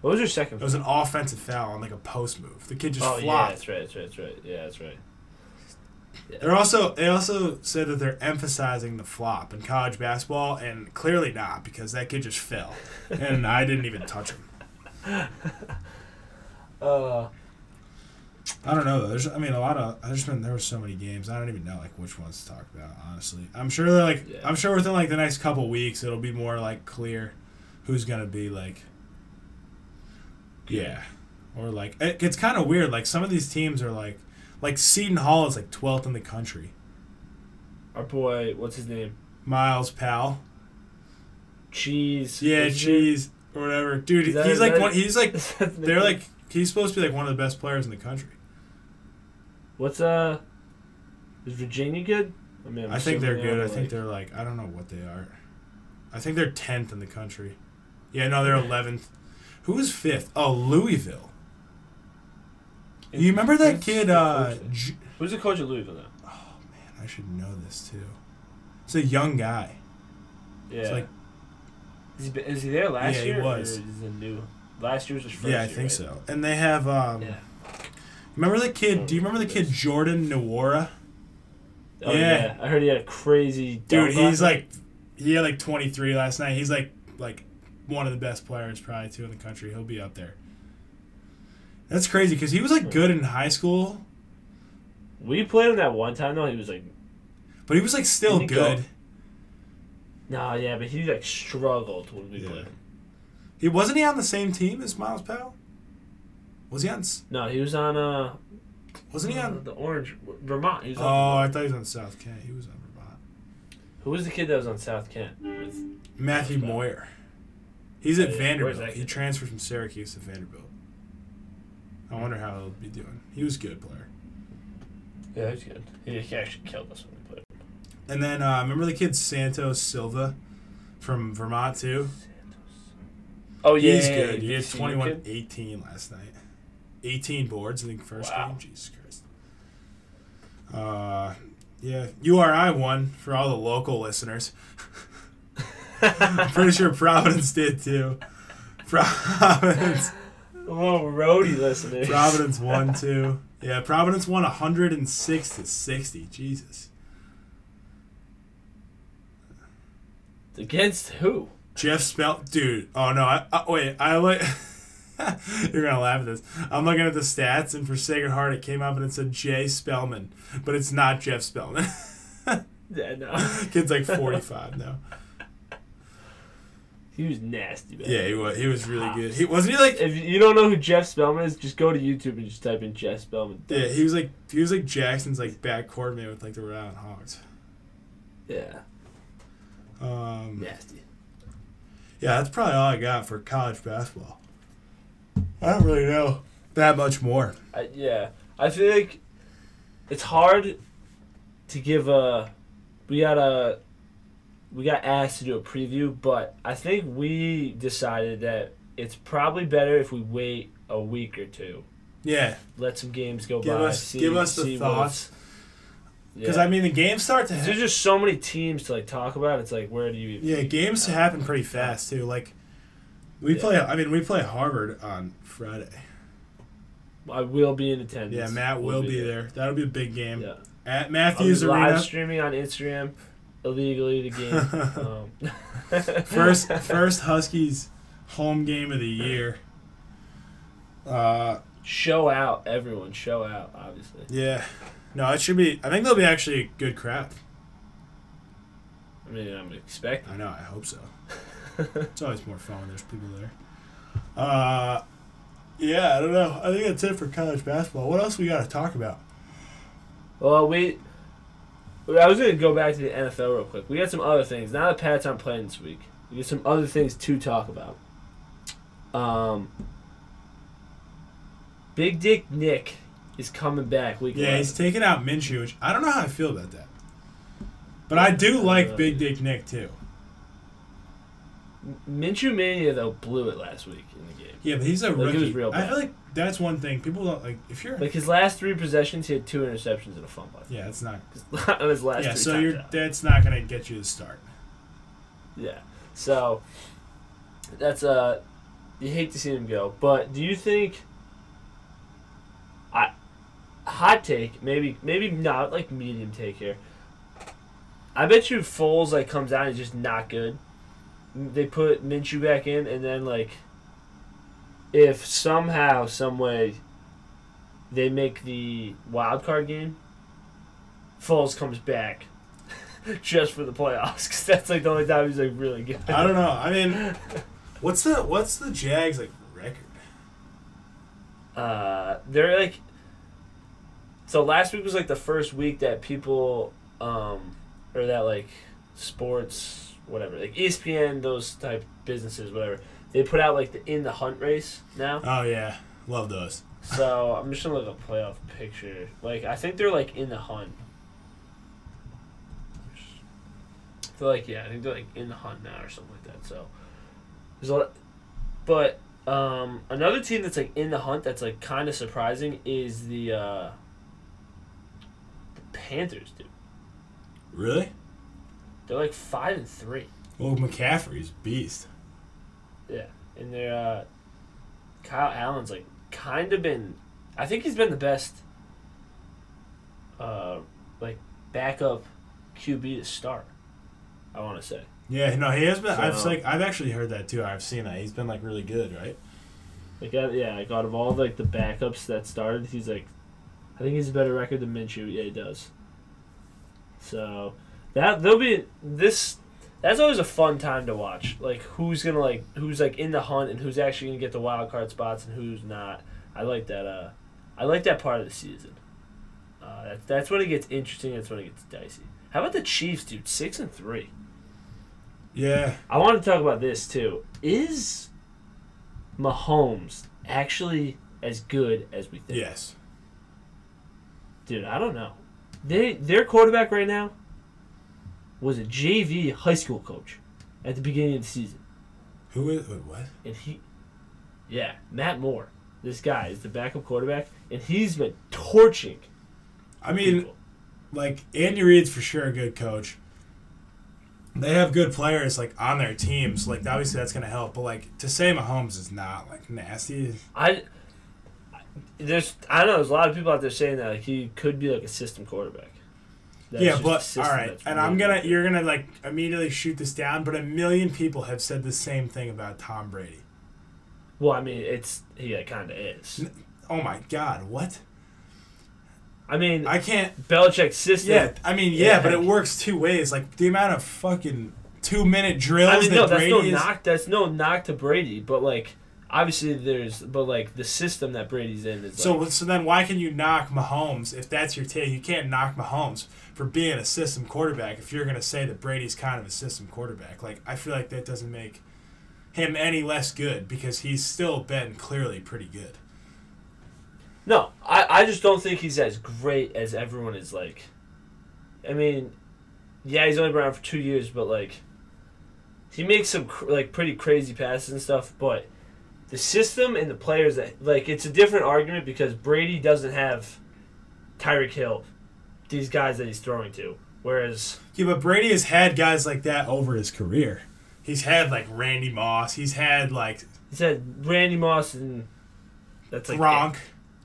What was your second? It was an offensive foul on like a post move. The kid just oh flopped. yeah, that's right, that's right, that's right. Yeah, that's right. They're also they also said that they're emphasizing the flop in college basketball, and clearly not because that kid just fell, *laughs* and I didn't even touch him. Uh, I don't know. There's I mean a lot of I just been there were so many games. I don't even know like which ones to talk about. Honestly, I'm sure they're like Yeah. I'm sure within like the next couple weeks it'll be more like clear who's gonna be like yeah, or like it, it's kind of weird. Like some of these teams are like like Seton Hall is like 12th in the country. our boy, what's his name? Myles Powell. Cheese. Yeah, cheese or whatever, dude. That- he's like that- one. He's like *laughs* they're like he's supposed to be like one of the best players in the country. What's uh? Is Virginia good? I mean, I'm I think they're assuming good. I think they're like I don't know what they are. I think they're tenth in the country. Yeah, no, they're eleventh. Who is fifth? Oh, Louisville. You remember that kid? Uh? J- Who's the coach of Louisville now? Oh man, I should know this too. It's a young guy. Yeah. It's like is, he, is he there last year? Yeah, he was. Or is it new? Last year was his first yeah, I year, think right? so. And they have um. Yeah. Remember the kid? Oh, Do you remember the kid. Jordan Nwora? Oh, Yeah. yeah. I heard he had a crazy. Dude, he's like, he had like 23 last night. He's like, like one of the best players probably too in the country. He'll be up there. That's crazy because he was like good in high school, We played him that one time though. He was like, but he was like still go- good. nah, yeah, but he like struggled when we Yeah. played him. He wasn't he on the same team as Myles Powell? Was he on? s- No, he was on uh, Wasn't he uh, on? the Orange Vermont. He was Oh, on, I thought he was on South Kent. He was on Vermont. who was the kid that was on South Kent? With, Matthew Moyer. He's at Yeah, yeah. Where's Vanderbilt. that He kid? transferred from Syracuse to Vanderbilt. I wonder how he'll be doing. He was a good player. yeah, he's good. He, he actually killed us when we played him. And then uh, remember the kid Santos Silva from Vermont too. Oh yeah, He's good. He had Senior 21 kid? 18 last night. 18 boards in the first Wow. game. Jesus Christ. Uh, yeah, URI won for all the local listeners. I'm *laughs* pretty sure Providence did too. Providence, Little Rhody listeners. Providence won *laughs* too. Yeah, Providence won 106 to 60. Jesus. Against who? Jeff Spell, dude. Oh no, I, I wait. I like. *laughs* *laughs* You're gonna laugh at this. I'm looking at the stats, and for Sacred Heart, it came up and it said Jay Spellman, but it's not Jeff Spellman. *laughs* Yeah, no. *laughs* Kid's like 45 now. He was nasty, man. Yeah, he was. He was really good. He wasn't he like. If you don't know who Jeff Spellman is, just go to YouTube and just type in Jeff Spellman. Yeah, he was like he was like Jackson's like back coordinator with like the Rhode Island Hawks. Yeah, Um, nasty. yeah, that's probably all I got for college basketball. I don't really know that much more. I, yeah, I feel like it's hard to give a. We got a. We got asked to do a preview, but I think we decided that it's probably better if we wait a week or two, Yeah, let some games go Give by, us- see, give us the thoughts. because Yeah. I mean the games start to. There's just so many teams to like talk about. It's like where do you? even yeah, games happen pretty fast too. Like we Yeah. play. I mean, we play Harvard on Friday. I will be in attendance. Yeah, Matt We'll will be there. That'll be a big game Yeah. at I'll be Matthews live Arena. streaming on Instagram illegally the game. *laughs* um, *laughs* First, first Huskies home game of the year. Uh, show out, everyone. Show out, obviously. yeah. No, it should be. I think there'll be actually a good crowd. I mean, I'm expecting. I know. I hope so. *laughs* it's always more fun when there's people there. Uh, yeah. I don't know. I think that's it for college basketball. What else we got to talk about? Well, we. I was gonna go back to the NFL real quick. We got some other things. Now that Pats aren't playing this week, we got some other things to talk about. Um, Big Dick Nick is coming back week. Yeah, 11. he's taking out Minshew, which I don't know how I feel about that. But I do like Big Dick Nick too. Minshew Mania though blew it last week in the game. Yeah, but he's a Like, he rookie. was real I feel like that's one thing people don't like. If you're, Like his last three possessions, he had two interceptions and a fumble. yeah, it's not. his *laughs* last Yeah, so you're out. that's not gonna get you to start. Yeah. So that's uh you hate to see him go, but do you think I hot take, maybe maybe not like medium take here. I bet you Foles like comes out and is just not good. They put Minshew back in and then like if somehow, some way they make the wild card game, Foles comes back *laughs* just for the playoffs because that's like the only time he's like really good. I don't know. I mean, *laughs* what's the what's the Jags like record? Uh, they're like. So last week was like the first week that people, um, or that like sports whatever like ESPN those type businesses whatever they put out like the in the hunt race now. Oh yeah, love those. So I'm just gonna look a playoff picture. Like I think they're like in the hunt. They're like yeah, I think they're like in the hunt now or something like that. So there's a lot, but um, another team that's like in the hunt that's like kind of surprising is the uh, the Panthers, dude. Really? They're like five and three. Well, McCaffrey's beast. Yeah, and they're uh, Kyle Allen's like kind of been. I think he's been the best. Uh, like backup QB to start. I want to say. Yeah, no, he has been. I've like I've actually heard that too. I've seen that. He's been like really good, right? Like uh, yeah, like out of all like the backups that started, he's like, I think he's a better record than Minshew. Yeah, he does. So that there'll be this. That's always a fun time to watch. Like who's gonna like who's like in the hunt and who's actually gonna get the wild card spots and who's not. I like that. Uh, I like that part of the season. Uh, that's that's when it gets interesting. That's when it gets dicey. How about the Chiefs, dude? Six and three. Yeah. I want to talk about this too. Is Mahomes actually as good as we think? Yes. Dude, I don't know. They their quarterback right now was a JV high school coach at the beginning of the season. Who is wait, what? And he Yeah, Matt Moore. This guy is the backup quarterback and he's been torching I mean, people. like Andy Reid's for sure a good coach. They have good players like on their teams. Like obviously that's gonna help. But like to say Mahomes is not like nasty. I there's I know there's a lot of people out there saying that like, he could be like a system quarterback. That's yeah, but all right, and I'm gonna you're gonna like immediately shoot this down. But a million people have said the same thing about Tom Brady. Well, I mean, it's he kind of is. Oh my God, what? I mean, I can't. Belichick's system. Yeah, I mean, yeah, Yeah. but it works two ways. Like the amount of fucking two minute drills I mean, that no, that's Brady no is. knock. That's no knock to Brady, but like, obviously, there's, but like, the system that Brady's in is So, like, so then why can you knock Mahomes if that's your take? You can't knock Mahomes for being a system quarterback if you're going to say that Brady's kind of a system quarterback. Like, I feel like that doesn't make him any less good because he's still been clearly pretty good. no. I, I just don't think he's as great as everyone is like. I mean, yeah, he's only been around for two years, but like, he makes some cr- like pretty crazy passes and stuff. But the system and the players that like, it's a different argument because Brady doesn't have Tyreek Hill, these guys that he's throwing to, whereas. Yeah, but Brady has had guys like that over his career. He's had like Randy Moss. He's had like He said Randy Moss and that's like Gronk.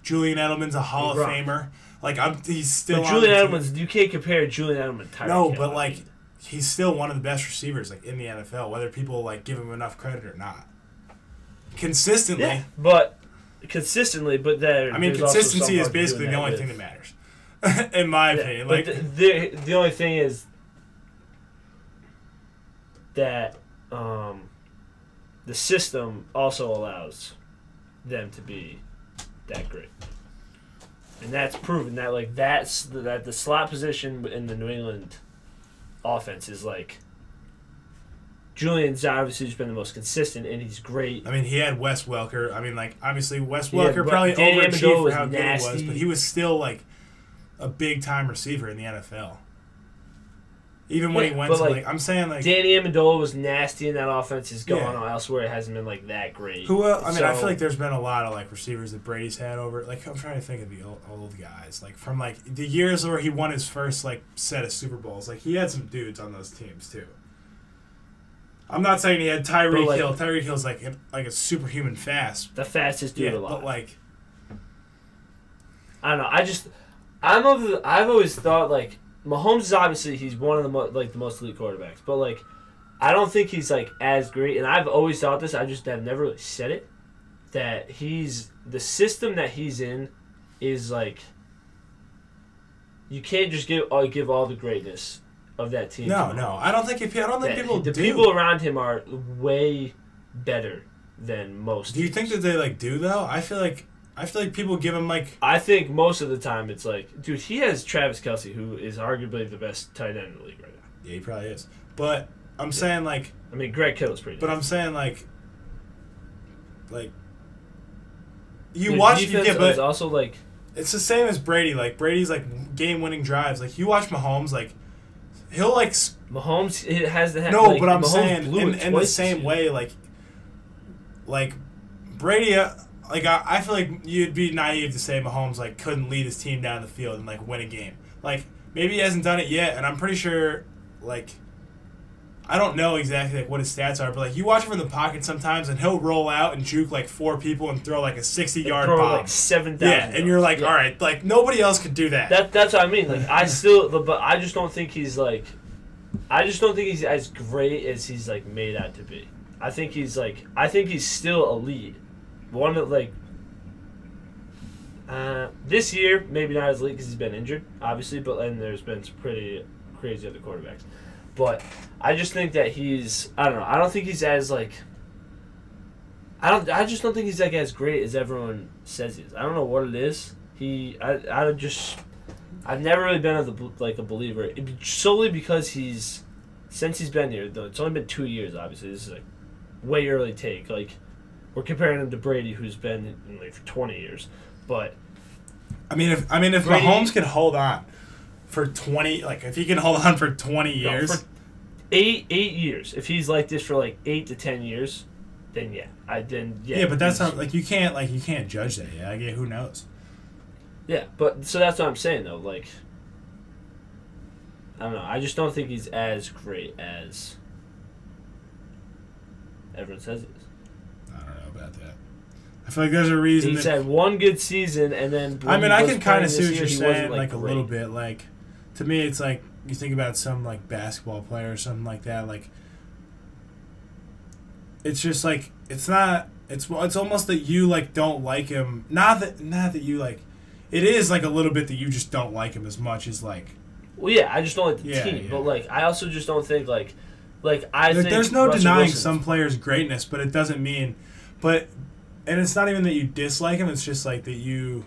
Julian Edelman's a Hall of Gronk. Famer. Like I'm, he's still But Julian. Edelman's you can't compare Julian Edelman to Tyreek No, Hill, but like he's still one of the best receivers like in the NFL, whether people like give him enough credit or not. Consistently, yeah, but consistently, but there. I mean, consistency is hard to do basically the only with. thing that matters, *laughs* in my Yeah, opinion. Like, the, the the only thing is that um, the system also allows them to be that great, and that's proven that like that's that the slot position in the New England offense is like. Julian's obviously has been the most consistent, and he's great. I mean, he had Wes Welker. I mean, like obviously Wes Welker but probably overachieved for how good he was, but he was still like a big time receiver in the NFL. Even when Yeah, he went to like, like, I'm saying like Danny Amendola was nasty in that offense. He's going Yeah. on elsewhere. It hasn't been like that great. Who? Uh, I mean, I feel like there's been a lot of like receivers that Brady's had over. Like I'm trying to think of the old, old guys, like from like the years where he won his first like set of Super Bowls. Like he had some dudes on those teams too. I'm not saying he had Tyreek like- Hill. Tyreek Hill's like like a superhuman fast. the fastest dude Yeah, alive. but like I don't know. I just I'm of the, I've always thought like Mahomes is obviously he's one of the mo- like the most elite quarterbacks, but like I don't think he's like as great. And I've always thought this. I just have never really said it. That he's the system that he's in is like you can't just give uh, give all the greatness of that team. no, no, I don't think if I don't think people the do. people around him are way better than most. do you think that they like do though? I feel like I feel like people give him like I think most of the time it's like, dude, he has Travis Kelce, who is arguably the best tight end in the league right now. yeah, he probably is. But I'm saying like I mean, Greg Kittle's pretty. But nice. I'm saying like, like you Their watch, defense yeah, but is also like it's the same as Brady. Like Brady's like game-winning drives. Like you watch Mahomes, like he'll like Mahomes. It has the have no, like, but I'm Mahomes saying in, in the same way, like like Brady. Uh, like I, I feel like you'd be naive to say Mahomes like couldn't lead his team down the field and like win a game. Like maybe he hasn't done it yet, and I'm pretty sure like. I don't know exactly like what his stats are, but like you watch him from the pocket sometimes, and he'll roll out and juke like four people and throw like a sixty yard bomb. like seven thousand. yeah, and you're like, all right, like nobody else could do that. That that's what I mean. Like I *laughs* still, but I just don't think he's like, I just don't think he's as great as he's like made out to be. I think he's like, I think he's still elite. One of like, uh, this year maybe not as late because he's been injured, obviously, but then there's been some pretty crazy other quarterbacks. But I just think that he's, I don't know, I don't think he's as like. I don't. I just don't think he's like as great as everyone says he is. I don't know what it is. He. I. I just. I've never really been a, like a believer It solely because he's since he's been here. Though it's only been two years. Obviously, this is like way early take. Like we're comparing him to Brady, who's been in like for twenty years. But I mean, if I mean if Brady- Mahomes can hold on for twenty, like if he can hold on for twenty No, years, for eight eight years, if he's like this for like eight to ten years, then yeah, I then yeah. yeah, but that's not like you can't like you can't judge that. Yeah, I get who knows. Yeah, but so that's what I'm saying though. Like, I don't know. I just don't think he's as great as everyone says he is. I about that. I feel like there's a reason. He's that, had one good season, and then I mean, I can kind of see what year, you're saying, wasn't, like, a little bit. Like to me, it's like you think about some like basketball player or something like that. Like it's just like it's not It's it's almost that you like don't like him. Not that not that you like. It is like a little bit that you just don't like him as much as like. Well, yeah, I just don't like the Yeah, team, yeah. but like I also just don't think like, like I Like, think there's no Russell denying Wilson's- some players' greatness, but it doesn't mean. But and it's not even that you dislike him. It's just like that you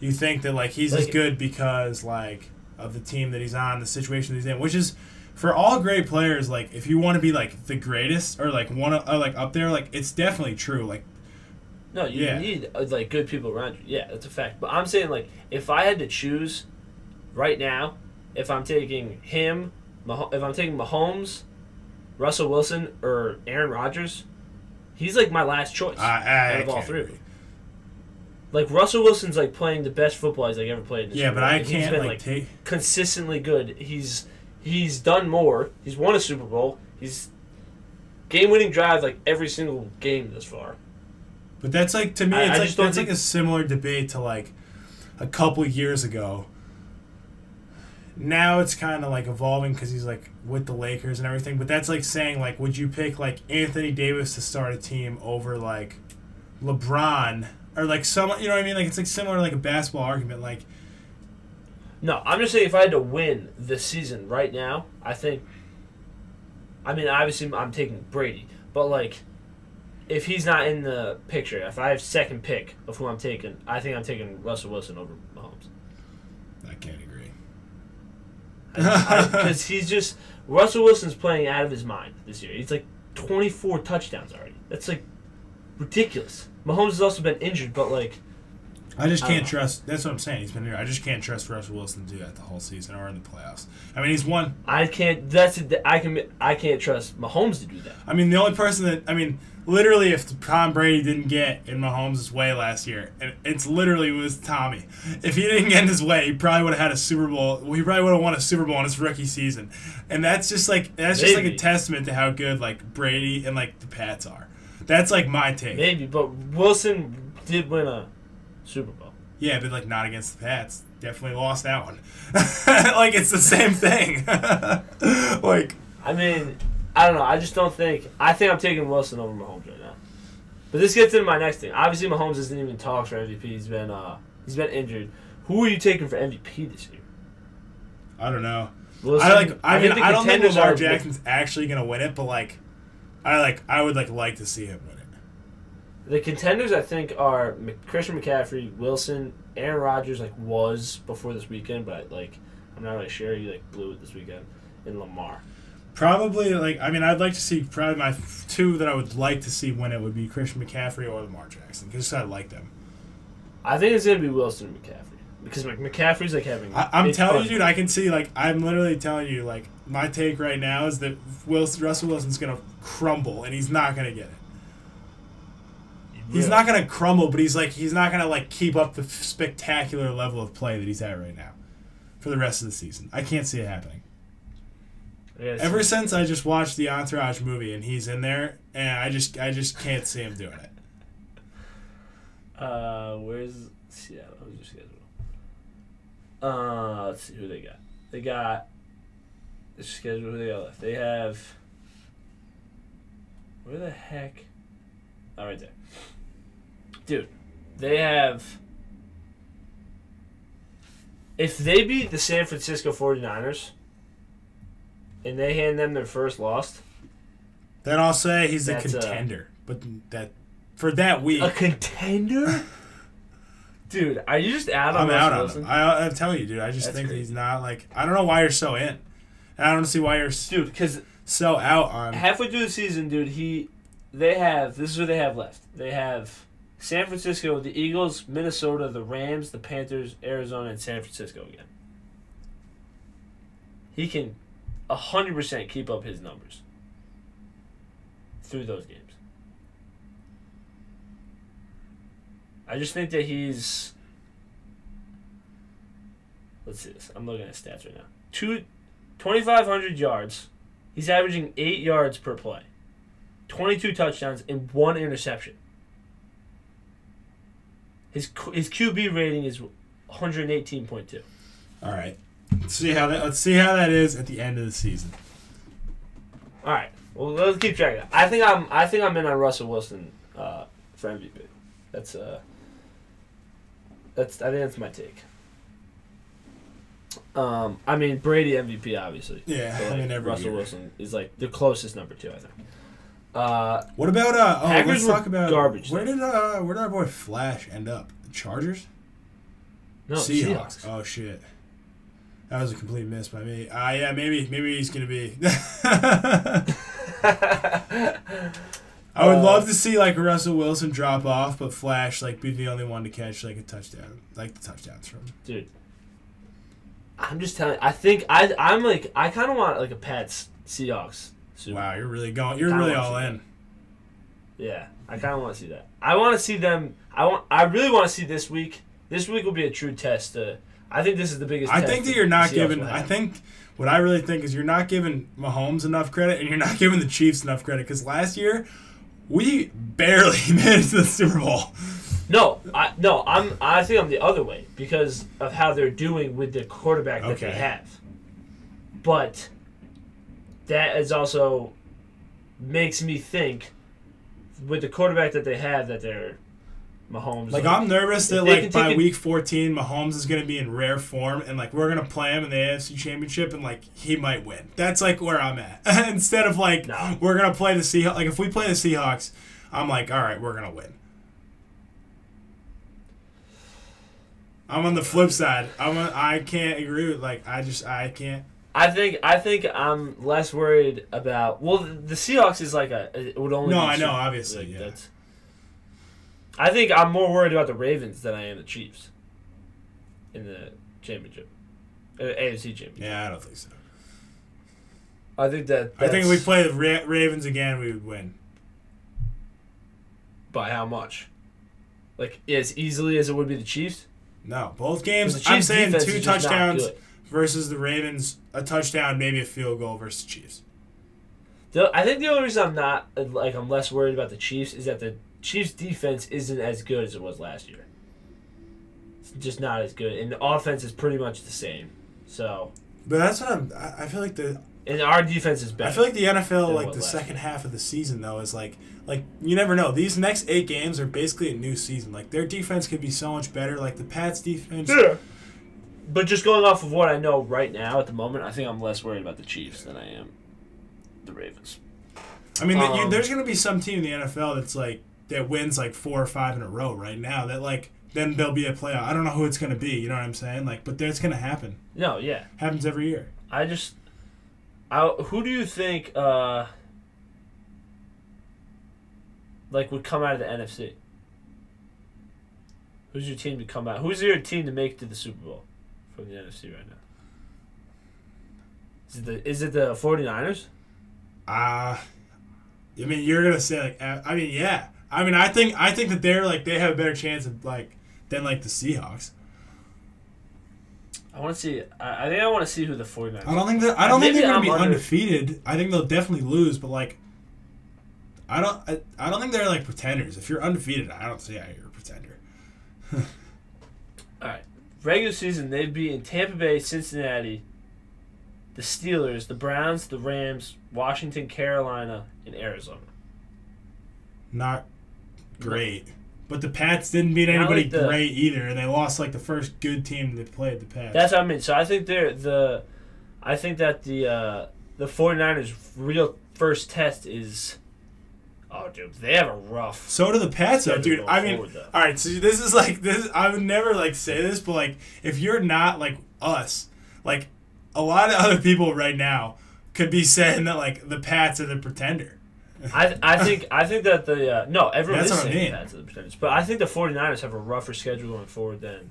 you think that like he's as good because like of the team that he's on, the situation that he's in, which is. For all great players, like if you want to be like the greatest or like one of, or like up there, like it's definitely true. Like No, you Yeah. need uh, like good people around you. Yeah, that's a fact. But I'm saying like if I had to choose right now, if I'm taking him, Mah- if I'm taking Mahomes, Russell Wilson, or Aaron Rodgers, he's like my last choice I, I out of all can't three. agree. Like Russell Wilson's like playing the best football he's like ever played. In his Yeah, but career. I he's can't been, like, take. consistently good. He's he's done more. He's won a Super Bowl. He's game winning drive like every single game thus far. But that's like to me, I- it's I like just don't that's think- like a similar debate to like a couple years ago. Now it's kind of like evolving because he's like with the Lakers and everything. But that's like saying like, would you pick like Anthony Davis to start a team over like LeBron or like some? You know what I mean? Like it's like similar to like a basketball argument. Like No, I'm just saying if I had to win this season right now, I think. I mean, obviously I'm taking Brady, but like, if he's not in the picture, if I have second pick of who I'm taking, I think I'm taking Russell Wilson over Mahomes I can't agree. Because *laughs* he's just Russell Wilson's playing out of his mind this year. He's like 24 touchdowns already. That's like ridiculous. Mahomes has also been injured, but like, I just can't trust. That's what I'm saying. He's been here. I just can't trust Russell Wilson to do that the whole season or in the playoffs. I mean, he's won I can't. That's I can. I can't trust Mahomes to do that. I mean, the only person that I mean, literally, if Tom Brady didn't get in Mahomes' way last year, and it's literally was Tommy. If he didn't get in his way, he probably would have had a Super Bowl. He probably would have won a Super Bowl in his rookie season, and that's just like that's just like a testament to how good like Brady and like the Pats are. That's like my take. Maybe, but Wilson did win a Super Bowl. Yeah, but like not against the Pats. Definitely lost that one. *laughs* like it's the same thing. *laughs* like I mean, I don't know. I just don't think. I think I'm taking Wilson over Mahomes right now. But this gets into my next thing. Obviously, Mahomes isn't even talks for MVP. He's been uh he's been injured. Who are you taking for MVP this year? I don't know. Wilson, I like. I, mean, think the I don't think contenders Lamar are- Jackson's actually gonna win it, but like, I like. I would like like to see him win it. The contenders, I think, are Christian McCaffrey, Wilson, Aaron Rodgers. Like was before this weekend, but like I'm not really sure. He like blew it this weekend. in Lamar. Probably like. I mean, I'd like to see probably my two that I would like to see win it would be Christian McCaffrey or Lamar Jackson because I like them. I think it's gonna be Wilson and McCaffrey because Mc- McCaffrey's like having. I, I'm telling fun. you, dude. I can see like. I'm literally telling you like. My take right now is that Wilson, Russell Wilson's gonna crumble and he's not gonna get it. He's Really. not gonna crumble, but he's like he's not gonna like keep up the spectacular level of play that he's at right now for the rest of the season. I can't see it happening. Ever since I just watched the Entourage movie and he's in there, and I just I just can't see him doing it. Uh, where's Seattle? Who's their schedule? Uh, let's see who they got. They got the schedule. Who they got left? They have. Where the heck? Oh, right there. Dude, they have. If they beat the San Francisco 49ers and they hand them their first loss, Then I'll say he's a uh, contender, but that for that week a contender? Dude, are you just out on I'm out on him. I, I'm telling you, dude. I just That's think crazy. he's not like I don't know why you're so in, and I don't see why you're Dude, because so out on. halfway through the season, dude, he they have this is what they have left. They have San Francisco, the Eagles, Minnesota, the Rams, the Panthers, Arizona, and San Francisco again. He can hundred percent keep up his numbers through those games. I just think that he's let's see this. I'm looking at stats right now. Two 2,500 yards. He's averaging eight yards per play, 22 touchdowns, and one interception. His his QB rating is 118.2. All right, let's see how that let's see how that is at the end of the season. All right, well let's keep track. Of that. I think I'm I think I'm in on Russell Wilson uh, for MVP. That's uh. That's I think that's my take. Um, I mean Brady MVP obviously. Yeah, but, I mean every Russell year. Wilson is like the closest number two, I think. Uh, What about uh? Oh, Packers let's talk about garbage, Where did uh? Where did our boy Flash end up? The Chargers. no Seahawks. Seahawks. Oh shit. That was a complete miss by me. Ah, yeah, maybe maybe he's gonna be. *laughs* I would Uh, love to see like Russell Wilson drop off, but Flash like be the only one to catch like a touchdown, like the touchdowns from. dude. I'm just telling. I think I I'm like I kind of want like a Pats Seahawks. Wow, you're really going. You're really all in. Yeah, I kind of want to see that. I want to see them. I want. I really want to see this week. This week will be a true test. Uh, I think this is the biggest. I think that you're not giving. I think what I really think is you're not giving Mahomes enough credit, and you're not *laughs* giving the Chiefs enough credit because last year we barely *laughs* made it to the Super Bowl. No, I no. I'm. I think I'm the other way because of how they're doing with the quarterback that they have. But that is also makes me think with the quarterback that they have that they're Mahomes. Like I'm nervous that like by week 14 Mahomes is going to be in rare form and like we're going to play him in the AFC Championship and like he might win. That's like where I'm at. *laughs* Instead of like No. we're going to play the Seahawks like if we play the Seahawks, I'm like all right, we're going to win. I'm on the flip side. I'm on, I can't agree with like I just I can't I think I think I'm less worried about. Well, the, the Seahawks is like a. It would only. No, be I know, obviously, like, yeah. that's- I think I'm more worried about the Ravens than I am the Chiefs. In the championship, uh, AFC championship. Yeah, I don't think so. I think that. I think if we play the Ra- Ravens again, we would win. by how much? Like as easily as it would be the Chiefs. No, both games. the I'm saying two is not touchdowns good. Versus the Ravens, a touchdown, maybe a field goal versus Chiefs. The, I think the only reason I'm not like I'm less worried about the Chiefs is that the Chiefs defense isn't as good as it was last year. It's just not as good, and the offense is pretty much the same. So, But that's what I'm. I I feel like the. and our defense is better. I feel like the NFL, like the second year. half of the season, though, is like, like you never know. These next eight games are basically a new season. Like their defense could be so much better. Like the Pats defense. Yeah. But just going off of what I know right now at the moment, I think I'm less worried about the Chiefs than I am the Ravens. I mean, you, Um, there's gonna be some team in the NFL that's like that wins like four or five in a row right now. That like then there'll be a playoff. I don't know who it's gonna be. You know what I'm saying? Like, but that's gonna happen. No, yeah. Happens every year. I just, I, who do you think, uh, like would come out of the NFC? Who's your team to come out? Who's your team to make it to the Super Bowl from the NFC right now? Is it the is it the 49ers? Uh I mean, you're gonna say like, uh, I mean, yeah. I mean, I think I think that they're like they have a better chance of like than like the Seahawks. I want to see. I, I think I want to see who the 49ers. I don't think that I don't think they're gonna I'm be under- undefeated. I think they'll definitely lose, but like, I don't I, I don't think they're like pretenders. If you're undefeated, I don't see how you're a pretender. *laughs* Regular season, they'd be in Tampa Bay, Cincinnati, the Steelers, the Browns, the Rams, Washington, Carolina, and Arizona. Not great. But the Pats didn't beat Not anybody like the- great either, and they lost like the first good team that played the Pats. That's what I mean. So I think they're the, I think that the uh, the 49ers' real first test is, oh dude, they have a rough. So do the Pats, though, dude. I mean, forward, all right. So this is like this. I would never like say this, but like, if you're not like us, like a lot of other people right now could be saying that like the Pats are the pretender. I, I think *laughs* I think that the uh, no everyone That's is what I saying mean. that to the percentage, but I think the 49ers have a rougher schedule going forward than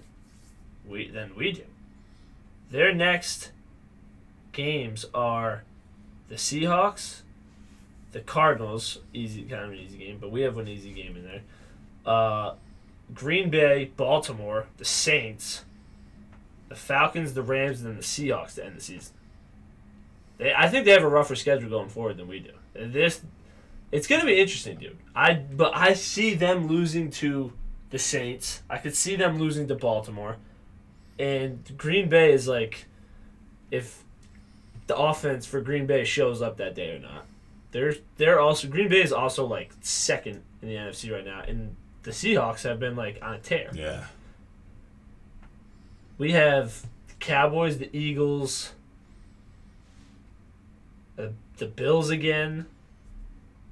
we than we do. Their next games are the Seahawks, the Cardinals, easy kind of an easy game, but we have an easy game in there. Uh, Green Bay, Baltimore, the Saints, the Falcons, the Rams, and then the Seahawks to end the season. They, I think they have a rougher schedule going forward than we do. This it's gonna be interesting, dude. I but I see them losing to the Saints. I could see them losing to Baltimore, and Green Bay is like, if the offense for Green Bay shows up that day or not. They're they're also Green Bay is also like second in the NFC right now, and the Seahawks have been like on a tear. Yeah. We have Cowboys, the Eagles, the, the Bills again.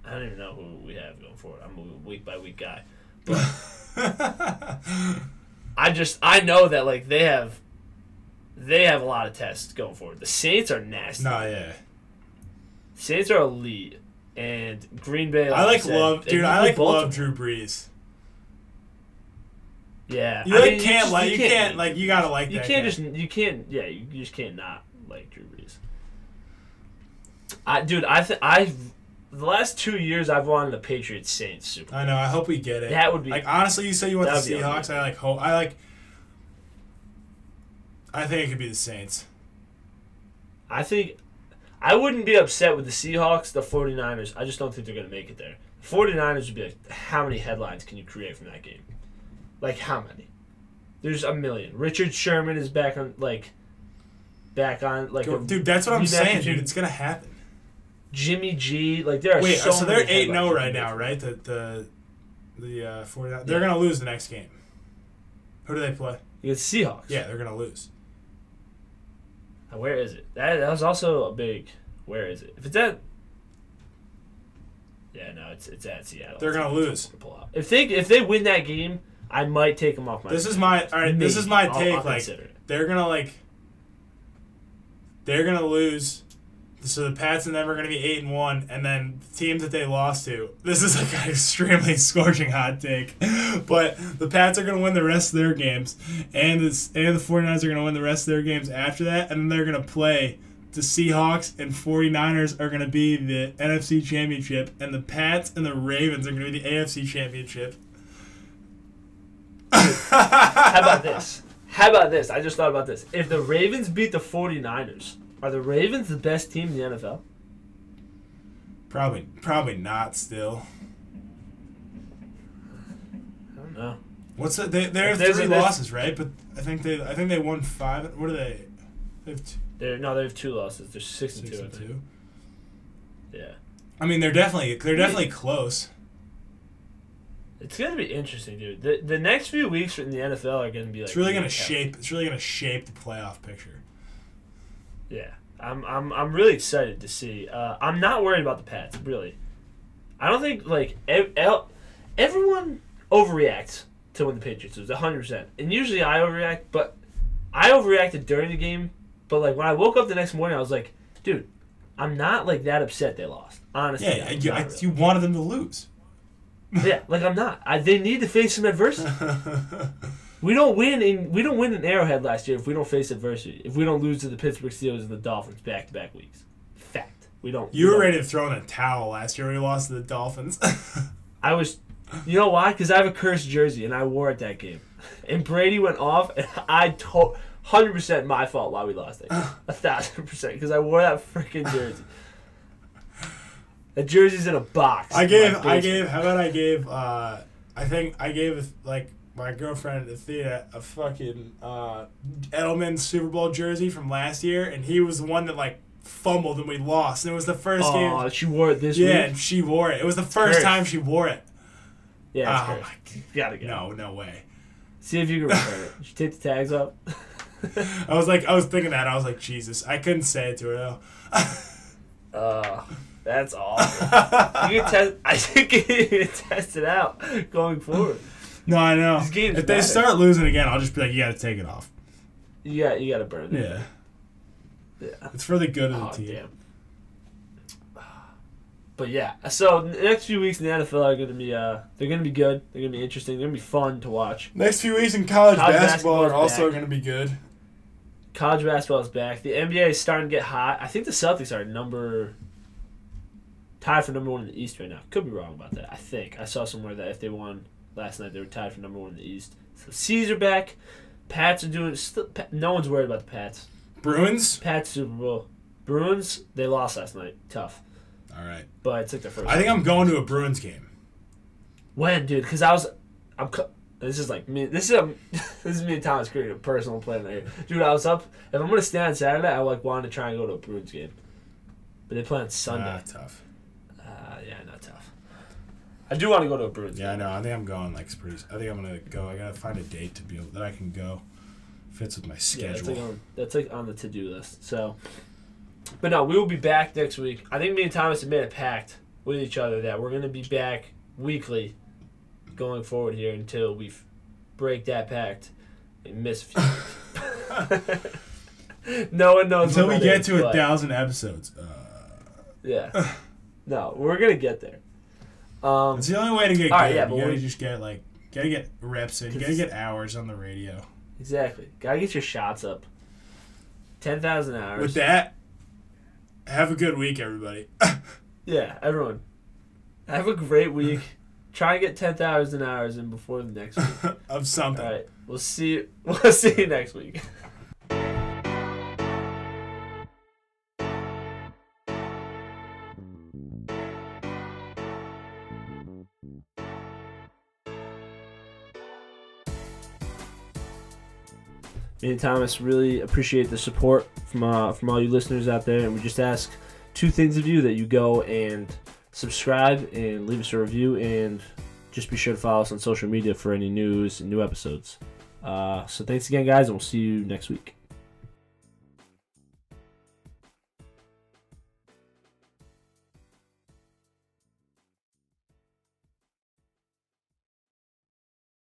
I don't even know who we have going forward. I'm a week by week guy. but *laughs* I just I know that like they have they have a lot of tests going forward. The Saints are nasty. no, yeah. Saints are elite. And Green Bay. I like said, love, dude. I like Baltimore. love Drew Brees. Yeah, You I like mean, can't just- like you can't, like you gotta like you can't guy. just you can't yeah you, you just can't not like Drew Brees. I dude I th- I the last two years I've wanted the Patriots Saints Super. I know. I hope we get it. That would be- like honestly. You say you want the Seahawks. I like hope. I like. I think it could be the Saints. I think I wouldn't be upset with the Seahawks, the 49ers. I just don't think they're going to make it there. The 49ers would be like, how many headlines can you create from that game? Like, how many? There's a million. Richard Sherman is back on, like, back on, like, a, dude, that's what I'm saying, to dude. It's gonna happen. Jimmy G. Like, there are so Wait, so so they're many eight zero headlines right now, right? The the the uh, 49 They're Yeah. gonna lose the next game. Who do they play? Against Seahawks. Yeah, they're gonna lose. Where is it? That, that was also a big. Where is it? If it's at. Yeah, no, it's it's at Seattle. They're gonna lose. to pull out. If they if they win that game, I might take them off my. This is my all right. This is Maybe. my I'll- take. I'll like it. they're gonna like they're gonna lose. So the Pats and them are gonna be eight and one, and then the teams that they lost to. This is like an extremely *laughs* scorching hot take, but the Pats are gonna win the rest of their games, and the and the 49ers are gonna win the rest of their games after that, and then they're gonna play. The Seahawks and 49ers are going to be the NFC Championship, and the Pats and the Ravens are going to be the AFC Championship. How about this? How about this? I just thought about this. If the Ravens beat the 49ers, are the Ravens the best team in the NFL? Probably, probably not. Still, I don't know. what's it? They they have there's three a- there's- losses, right? But I think they I think they won five. What are they? They have two, They're no, they have two losses. They're six, and two. I and think. two. Yeah, I mean, they're definitely they're definitely close. it's gonna be interesting, dude. The the next few weeks in the NFL are gonna be like. It's really gonna shape. It's really gonna shape the playoff picture. Yeah, I'm I'm I'm really excited to see. Uh, I'm not worried about the Pats, really. I don't think like ev- el- everyone overreacts to when the Patriots lose, 100. percent And usually I overreact, but I overreacted during the game. But like when I woke up the next morning, I was like, dude, I'm not like that upset they lost. Honestly, Yeah, you, I, really. you wanted them to lose. yeah, like I'm not. I, they need to face some adversity. *laughs* We don't win in we don't win in Arrowhead last year if we don't face adversity. If we don't lose to the Pittsburgh Steelers and the Dolphins back to back weeks. Fact. We don't. you we were don't. ready to throw in a towel last year when we lost to the Dolphins. *laughs* I was. You know why? Because I have a cursed jersey and I wore it that game. And Brady went off, and I told hundred percent my fault why we lost that game. A thousand percent because I wore that freaking jersey. That jersey's in a box. I gave, I gave. How about I gave? uh I think I gave like my girlfriend Athena a fucking uh, Edelman Super Bowl jersey from last year, and he was the one that like fumbled and we lost, and it was the first Oh, game. she wore it this Yeah, week. and she wore it. It was the first Cursed. time she wore it. Yeah, it's oh my You gotta get it. No, no way. See if you can return it. *laughs* You take the tags off? I was like, I was thinking that. I was like, Jesus, I couldn't say it to her though. *laughs* Uh, that's awful. *laughs* you can test. I think you can test it out going forward. No, I know. These games If they matter. start losing again, I'll just be like, you got to take it off. You got you got to burn it. Yeah, Yeah. it's for the good of the Oh team. damn. But yeah, so the next few weeks in the NFL are going to be uh they're going to be good. They're going to be interesting. They're going to be fun to watch. Next few weeks in college, College basketball are basketball is also going to be good. College basketball is back. The NBA is starting to get hot. I think the Celtics are number tied for number one in the East right now. Could be wrong about that. I think I saw somewhere that if they won last night, they were tied for number one in the East. So C's are back. Pats are doing. Still, no one's worried about the Pats. Bruins. Pats Super Bowl. Bruins they lost last night. Tough, All right. but it's like their first. I think I'm going to a Bruins game. when, dude? Because I was. I'm. This is like me. This is a, *laughs* this is me and Tomas creating a personal plan right here, dude. I was up. If I'm gonna stay on Saturday, I like wanted to try and go to a Bruins game, but they play on Sunday. Ah, tough. Uh, yeah, not tough. I do want to go to a Bruins. Yeah, I know. I think I'm going like pretty. I think I'm gonna go. I gotta find a date to be able that I can go. Fits with my Yeah, schedule. that's like on that's like on the to do list. So, but no, we will be back next week. I think me and Tomas have made a pact with each other that we're gonna be back weekly, going forward here until we break that pact and miss. A few. *laughs* *laughs* no one knows Until we get is, to a thousand episodes. Uh, Yeah. no, we're gonna get there. Um, it's the only way to get good. right, yeah, you gotta we- just get like gotta get reps in. You gotta get hours on the radio. exactly. Gotta get your shots up. Ten thousand hours. With that, have a good week, everybody. *laughs* Yeah, everyone. Have a great week. *laughs* Try and get ten thousand hours in before the next week. *laughs* of something. All right, we'll see. You, we'll see you next week. Tomas really appreciate the support from uh, from all you listeners out there, and we just ask two things of you: that you go and subscribe and leave us a review, and just be sure to follow us on social media for any news and new episodes. Uh, so thanks again, guys, and we'll see you next week.